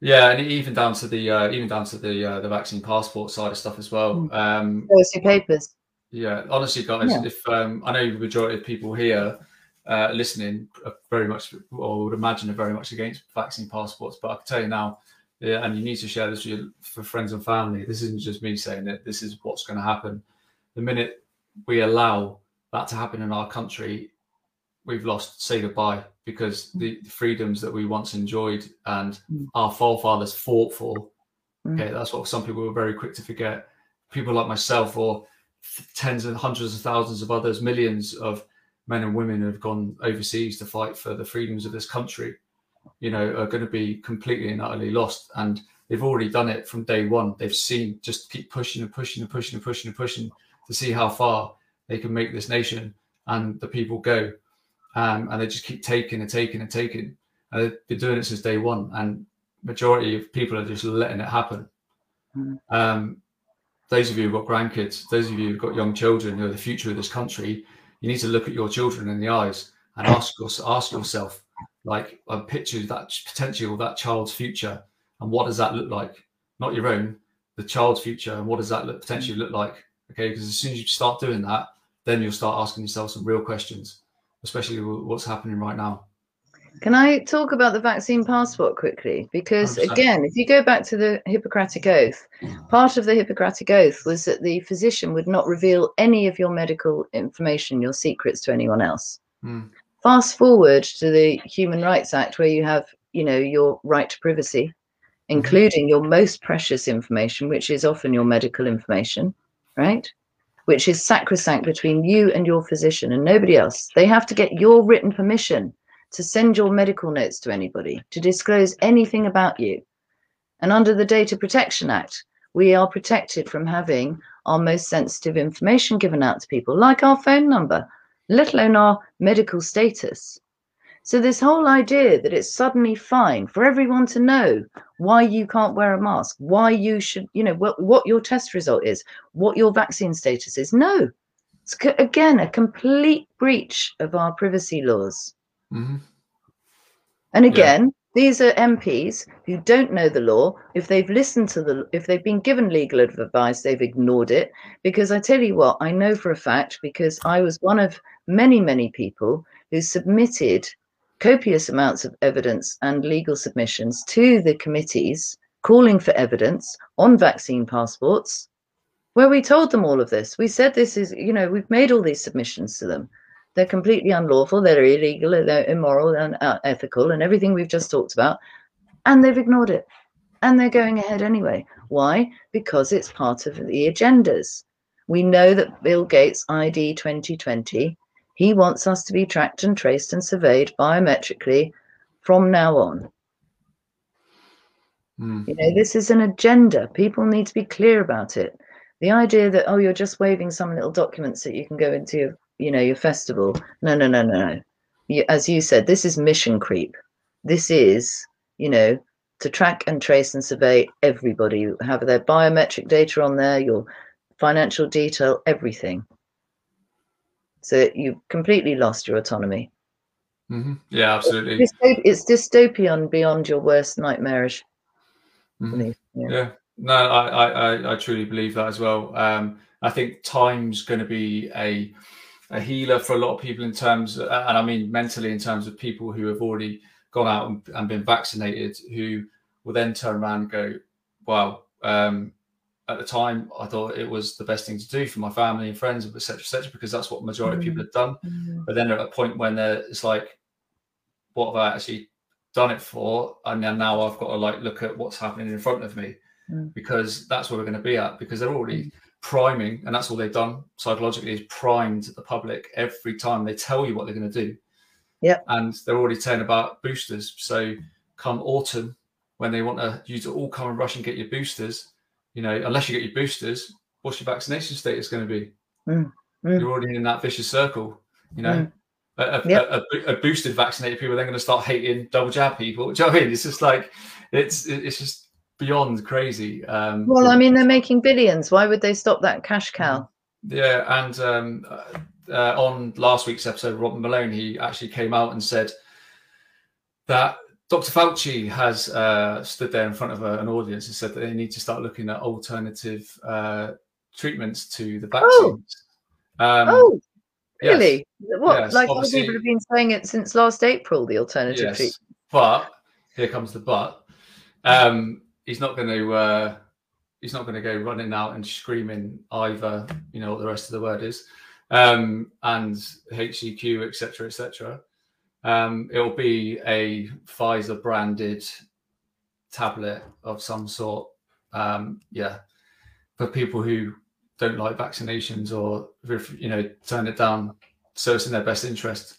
Yeah, and even down to the uh, even down to the uh, the vaccine passport side of stuff as well. Hmm. Um, papers. Yeah, honestly, guys, yeah. if um, I know the majority of people here uh, listening are very much, or would imagine, are very much against vaccine passports, but I can tell you now, yeah, and you need to share this with your for friends and family. This isn't just me saying it. This is what's going to happen. The minute we allow that to happen in our country, we've lost say goodbye because the, freedoms that we once enjoyed and mm. our forefathers fought for. Mm. Okay, that's what some people were very quick to forget. People like myself, or tens and hundreds of thousands of others, millions of men and women who have gone overseas to fight for the freedoms of this country, you know, are going to be completely and utterly lost. And they've already done it from day one. They've seen just keep pushing and pushing and pushing and pushing and pushing to see how far they can make this nation and the people go. Um, and they just keep taking and taking and taking. And they've been doing it since day one. And majority of people are just letting it happen. Mm. Um, those of you who've got grandkids, those of you who've got young children who are the future of this country, you need to look at your children in the eyes and ask ask yourself, like, a picture of that potential that child's future, and what does that look like? Not your own, the child's future, and what does that look, potentially look like? Okay, because as soon as you start doing that, then you'll start asking yourself some real questions, especially what's happening right now. Can I talk about the vaccine passport quickly? Because 100%. again, if you go back to the Hippocratic Oath, part of the Hippocratic Oath was that the physician would not reveal any of your medical information, your secrets to anyone else. Mm. Fast forward to the Human Rights Act, where you have, you know, your right to privacy, mm-hmm. including your most precious information, which is often your medical information, right? which is sacrosanct between you and your physician and nobody else. They have to get your written permission to send your medical notes to anybody, to disclose anything about you. And under the Data Protection Act, we are protected from having our most sensitive information given out to people, like our phone number, let alone our medical status. So, this whole idea that it's suddenly fine for everyone to know why you can't wear a mask, why you should, you know, what, what your test result is, what your vaccine status is. No, it's again a complete breach of our privacy laws. Mm-hmm. And again, yeah. these are MPs who don't know the law. If they've listened to the, if they've been given legal advice, they've ignored it. Because I tell you what, I know for a fact because I was one of many, many people who submitted copious amounts of evidence and legal submissions to the committees calling for evidence on vaccine passports, where we told them all of this. We said this is, you know, we've made all these submissions to them. They're completely unlawful, they're illegal, they're immoral and uh, unethical, and everything we've just talked about. And they've ignored it. And they're going ahead anyway. Why? Because it's part of the agendas. We know that Bill Gates' ID 2020 he wants us to be tracked and traced and surveyed biometrically from now on. Mm. You know, this is an agenda. People need to be clear about it. The idea that oh, you're just waving some little documents that you can go into, your, you know, your festival. No, no, no, no, no. As you said, this is mission creep. This is, you know, to track and trace and survey everybody. Have their biometric data on there, your financial detail, everything. So you completely lost your autonomy. Mm-hmm. Yeah, absolutely. It's, it's, dystopian beyond your worst nightmarish. Mm-hmm. Yeah. yeah. No, I, I, I truly believe that as well. Um, I think time's going to be a a healer for a lot of people in terms, and I mean mentally in terms of people who have already gone out and, and been vaccinated, who will then turn around and go, "Wow, um, at the time I thought it was the best thing to do for my family and friends, etc., etc., because that's what majority mm-hmm. of people have done. Mm-hmm. But then at a point when it's like, what have I actually done it for? And then now I've got to like look at what's happening in front of me, mm-hmm. because that's where we're going to be at. Because they're already mm. priming, and that's all they've done psychologically is primed the public every time they tell you what they're going to do. Yeah, and they're already telling about boosters. So come autumn, when they want to, you to all come and rush and get your boosters you know, unless you get your boosters, what's your vaccination status going to be? Mm, mm. You're already in that vicious circle. You know, mm. a, yep. a, a, a, boosted vaccinated people then going to start hating double jab people. Do you know what I mean? It's just like it's it's just beyond crazy. Um, well, I mean, they're making billions. Why would they stop that cash cow? Yeah, and um, uh, on last week's episode, Robert Malone, he actually came out and said that Dr. Fauci has uh, stood there in front of a, an audience and said that they need to start looking at alternative uh, treatments to the vaccines. Oh, um, oh really? Yes. What? Yes, like other people have been saying it since last April, the alternative yes, treatment. But here comes the but. Um, he's not going to. Uh, he's not going to go running out and screaming either. You know what the rest of the word is, um, and HCQ, etc., etc. Um, it'll be a Pfizer branded tablet of some sort. Um, yeah, for people who don't like vaccinations or you know turn it down, so it's in their best interest.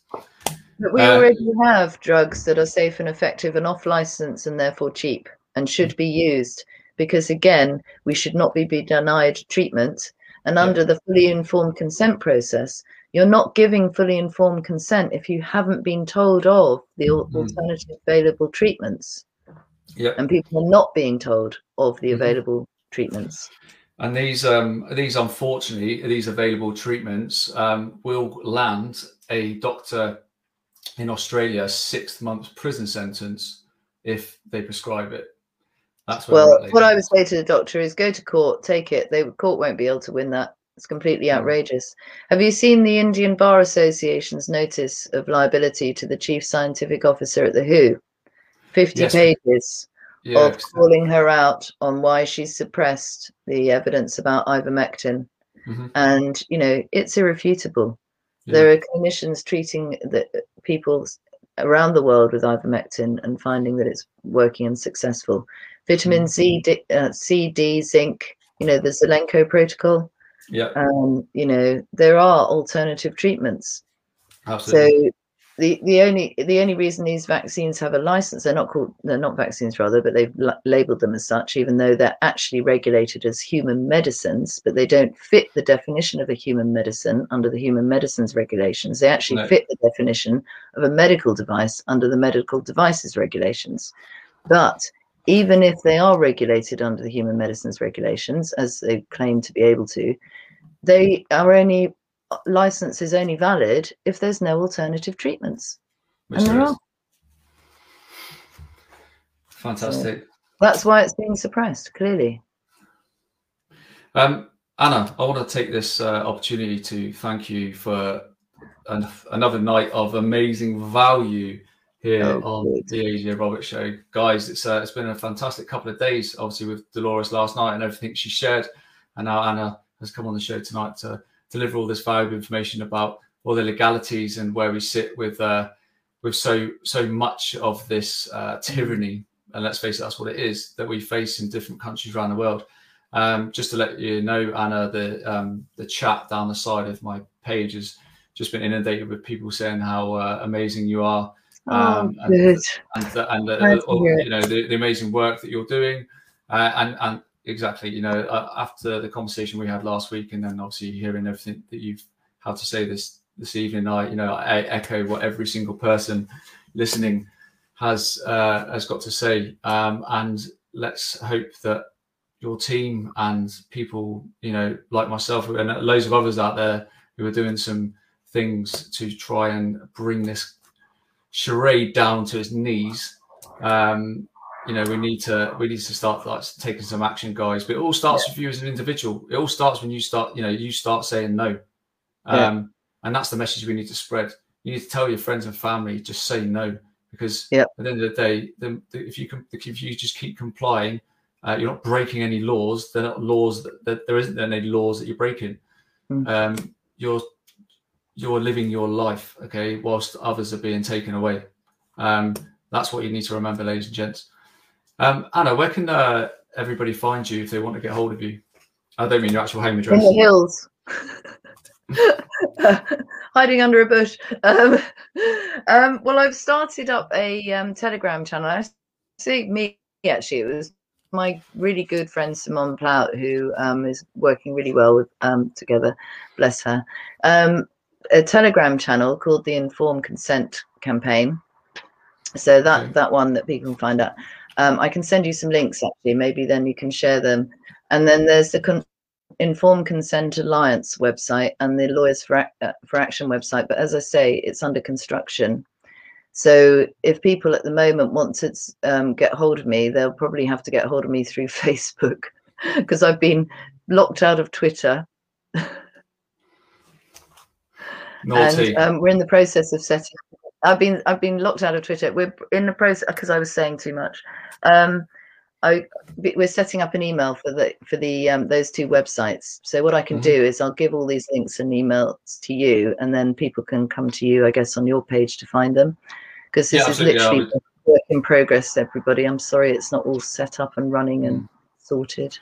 But we uh, already have drugs that are safe and effective and off license and therefore cheap and should be used because again we should not be, be denied treatment and under the fully informed consent process you're not giving fully informed consent if you haven't been told of the mm-hmm. alternative available treatments. Yeah. And people are not being told of the mm-hmm. available treatments. And these, um, these unfortunately, these available treatments um, will land a doctor in Australia six months prison sentence if they prescribe it. That's well, what I would say to the doctor is go to court, take it. The court won't be able to win that. It's completely hmm. outrageous. Have you seen the Indian Bar Association's notice of liability to the chief scientific officer at the WHO? 50 yes. pages yeah, of calling her out on why she suppressed the evidence about ivermectin. Mm-hmm. And, you know, it's irrefutable. Yeah. There are clinicians treating the people around the world with ivermectin and finding that it's working and successful. Vitamin mm-hmm. C, D, uh, C, D, zinc, you know, the Zelenko protocol yeah. Um, you know, there are alternative treatments. Absolutely. So the, the only the only reason these vaccines have a license they're not called they're not vaccines rather but they've l- labeled them as such even though they're actually regulated as human medicines but they don't fit the definition of a human medicine under the human medicines regulations they actually no. fit the definition of a medical device under the medical devices regulations but even if they are regulated under the human medicines regulations, as they claim to be able to, they are only license is only valid if there's no alternative treatments. Which and there are. Fantastic. So that's why it's being suppressed, clearly. Um, Anna, I want to take this uh, opportunity to thank you for an, another night of amazing value here oh, on good. the AJ Roberts Show, guys. It's uh, it's been a fantastic couple of days, obviously with Dolores last night and everything she shared, and now Anna has come on the show tonight to deliver all this valuable information about all the legalities and where we sit with uh, with so so much of this uh, tyranny. And let's face it, that's what it is that we face in different countries around the world. Um, just to let you know, Anna, the um, the chat down the side of my page has just been inundated with people saying how uh, amazing you are um, oh, and, and, and, uh, you know the, the, amazing work that you're doing, uh, and and exactly you know uh, after the conversation we had last week, and then obviously hearing everything that you've had to say this this evening, I you know I echo what every single person listening has uh, has got to say, um, and let's hope that your team and people, you know, like myself and loads of others out there who are doing some things to try and bring this charade down to his knees. Um, you know, we need to we need to start like taking some action, guys. But it all starts yeah. with you as an individual. It all starts when you start, you know, you start saying no. Um, yeah. and that's the message we need to spread. You need to tell your friends and family just say no because yeah. at the end of the day, the, the, if you can, if you just keep complying, uh, you're not breaking any laws. They're not laws that, that there isn't any laws that you're breaking. Mm. Um, you're you're living your life, okay, whilst others are being taken away. Um, that's what you need to remember, ladies and gents. Um, Anna, where can uh, everybody find you if they want to get hold of you? I don't mean your actual home address. In the hills. hiding under a bush. Um, um, well, I've started up a um, Telegram channel. I see me actually. It was my really good friend Simone Plout who um, is working really well with um, together. Bless her. Um, a Telegram channel called the Informed Consent Campaign. So that okay. that one that people can find out. I can send you some links actually. Maybe then you can share them. And then there's the con- Informed Consent Alliance website and the Lawyers for, uh, for Action website. But as I say, it's under construction. So if people at the moment want to um, get hold of me, they'll probably have to get hold of me through Facebook because I've been locked out of Twitter. and um, we're in the process of setting. I've been I've been locked out of Twitter. We're in the process because I was saying too much. Um, I, we're setting up an email for the for the um, those two websites. So what I can mm-hmm. do is I'll give all these links and emails to you, and then people can come to you, I guess, on your page to find them, because this yeah, is literally yeah, work in progress. Everybody, I'm sorry, it's not all set up and running and mm. sorted.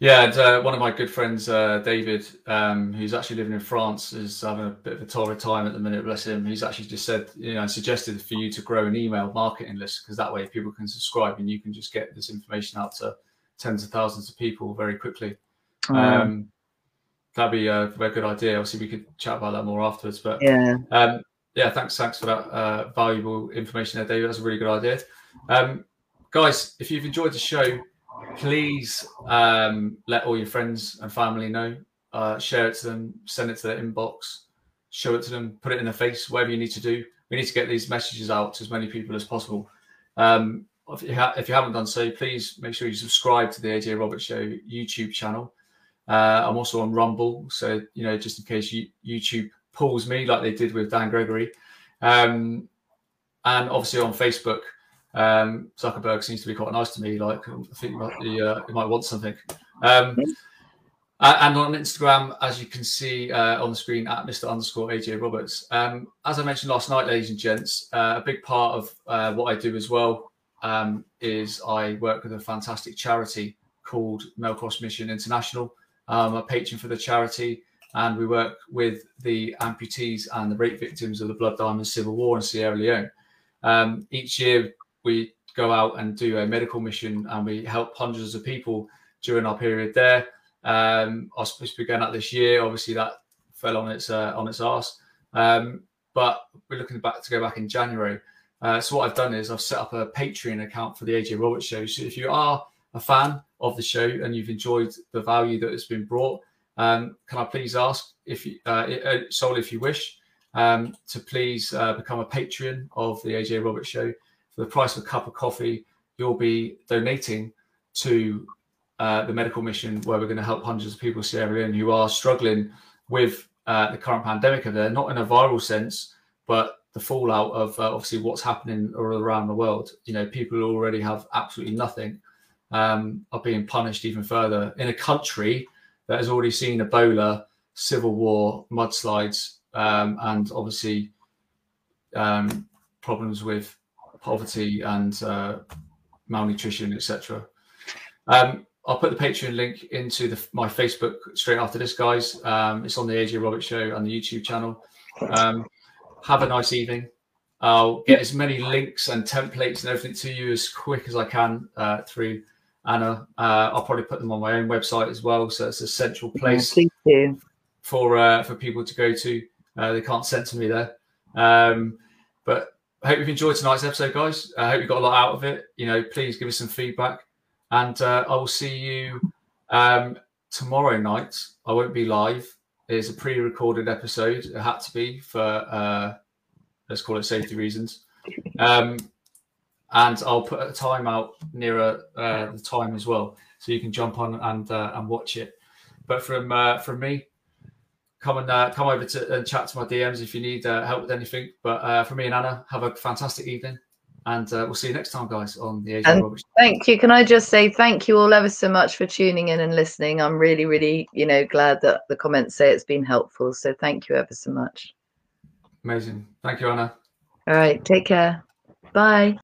Yeah, and, uh, one of my good friends, uh, David, um, who's actually living in France, is having a bit of a torrid time at the minute. Bless him. He's actually just said, you know, suggested for you to grow an email marketing list because that way people can subscribe and you can just get this information out to tens of thousands of people very quickly. Mm. Um, that'd be a very good idea. Obviously, we could chat about that more afterwards. But yeah, um, yeah, thanks, thanks for that uh, valuable information there, David. That's a really good idea. Um, guys, if you've enjoyed the show please um, let all your friends and family know. Uh, share it to them, send it to their inbox, show it to them, put it in their face, whatever you need to do. We need to get these messages out to as many people as possible. Um, if, you ha- if, you haven't done so, please make sure you subscribe to the AJ Roberts Show YouTube channel. Uh, I'm also on Rumble, so you know just in case you, YouTube pulls me like they did with Dan Gregory, um, and obviously on Facebook. Um, Zuckerberg seems to be quite nice to me. Like I think he might, uh, he might want something. Um, and on Instagram, as you can see uh, on the screen, at Mr. Underscore AJ Roberts. Um, as I mentioned last night, ladies and gents, uh, a big part of uh, what I do as well um, is I work with a fantastic charity called Melcross Mission International. I'm a patron for the charity, and we work with the amputees and the rape victims of the Blood Diamond Civil War in Sierra Leone. Um, each year, we go out and do a medical mission and we help hundreds of people during our period there. Um, I was supposed to be going out this year. Obviously, that fell on its uh, on its ass. Um, but we're looking back to go back in January. Uh, so what I've done is I've set up a Patreon account for the AJ Roberts Show. So if you are a fan of the show and you've enjoyed the value that has been brought, um, can I please ask if you, uh, uh solely if you wish, um, to please uh, become a patron of the AJ Roberts Show for the price of a cup of coffee, you'll be donating to uh, the medical mission where we're going to help hundreds of people in Sierra Leone who are struggling with uh, the current pandemic of there, not in a viral sense, but the fallout of uh, obviously what's happening all around the world. You know, people who already have absolutely nothing um, are being punished even further in a country that has already seen Ebola, civil war, mudslides, um, and obviously um, problems with poverty and uh, malnutrition, etc. Um, I'll put the Patreon link into the, my Facebook straight after this, guys. Um, it's on the AJ Roberts Show on the YouTube channel. Um, have a nice evening. I'll get as many links and templates and everything to you as quick as I can uh, through Anna. Uh, I'll probably put them on my own website as well, so it's a central place yeah, for uh, for people to go to. Uh, they can't censor me there. Um, but I hope you've enjoyed tonight's episode, guys. I hope you got a lot out of it. You know, please give us some feedback. And uh, I will see you um, tomorrow night. I won't be live. It's a pre-recorded episode. It had to be for uh, let's call it safety reasons. Um, and I'll put a time out nearer uh, the time as well, so you can jump on and uh, and watch it. But from uh, from me, come and uh, come over to and chat to my DMs if you need uh, help with anything. But uh, for me and Anna, have a fantastic evening, and uh, we'll see you next time, guys, on the And- Thank you. Can I just say thank you all ever so much for tuning in and listening. I'm really, really, you know, glad that the comments say it's been helpful. So thank you ever so much. Amazing. Thank you, Anna. All right. Take care. Bye.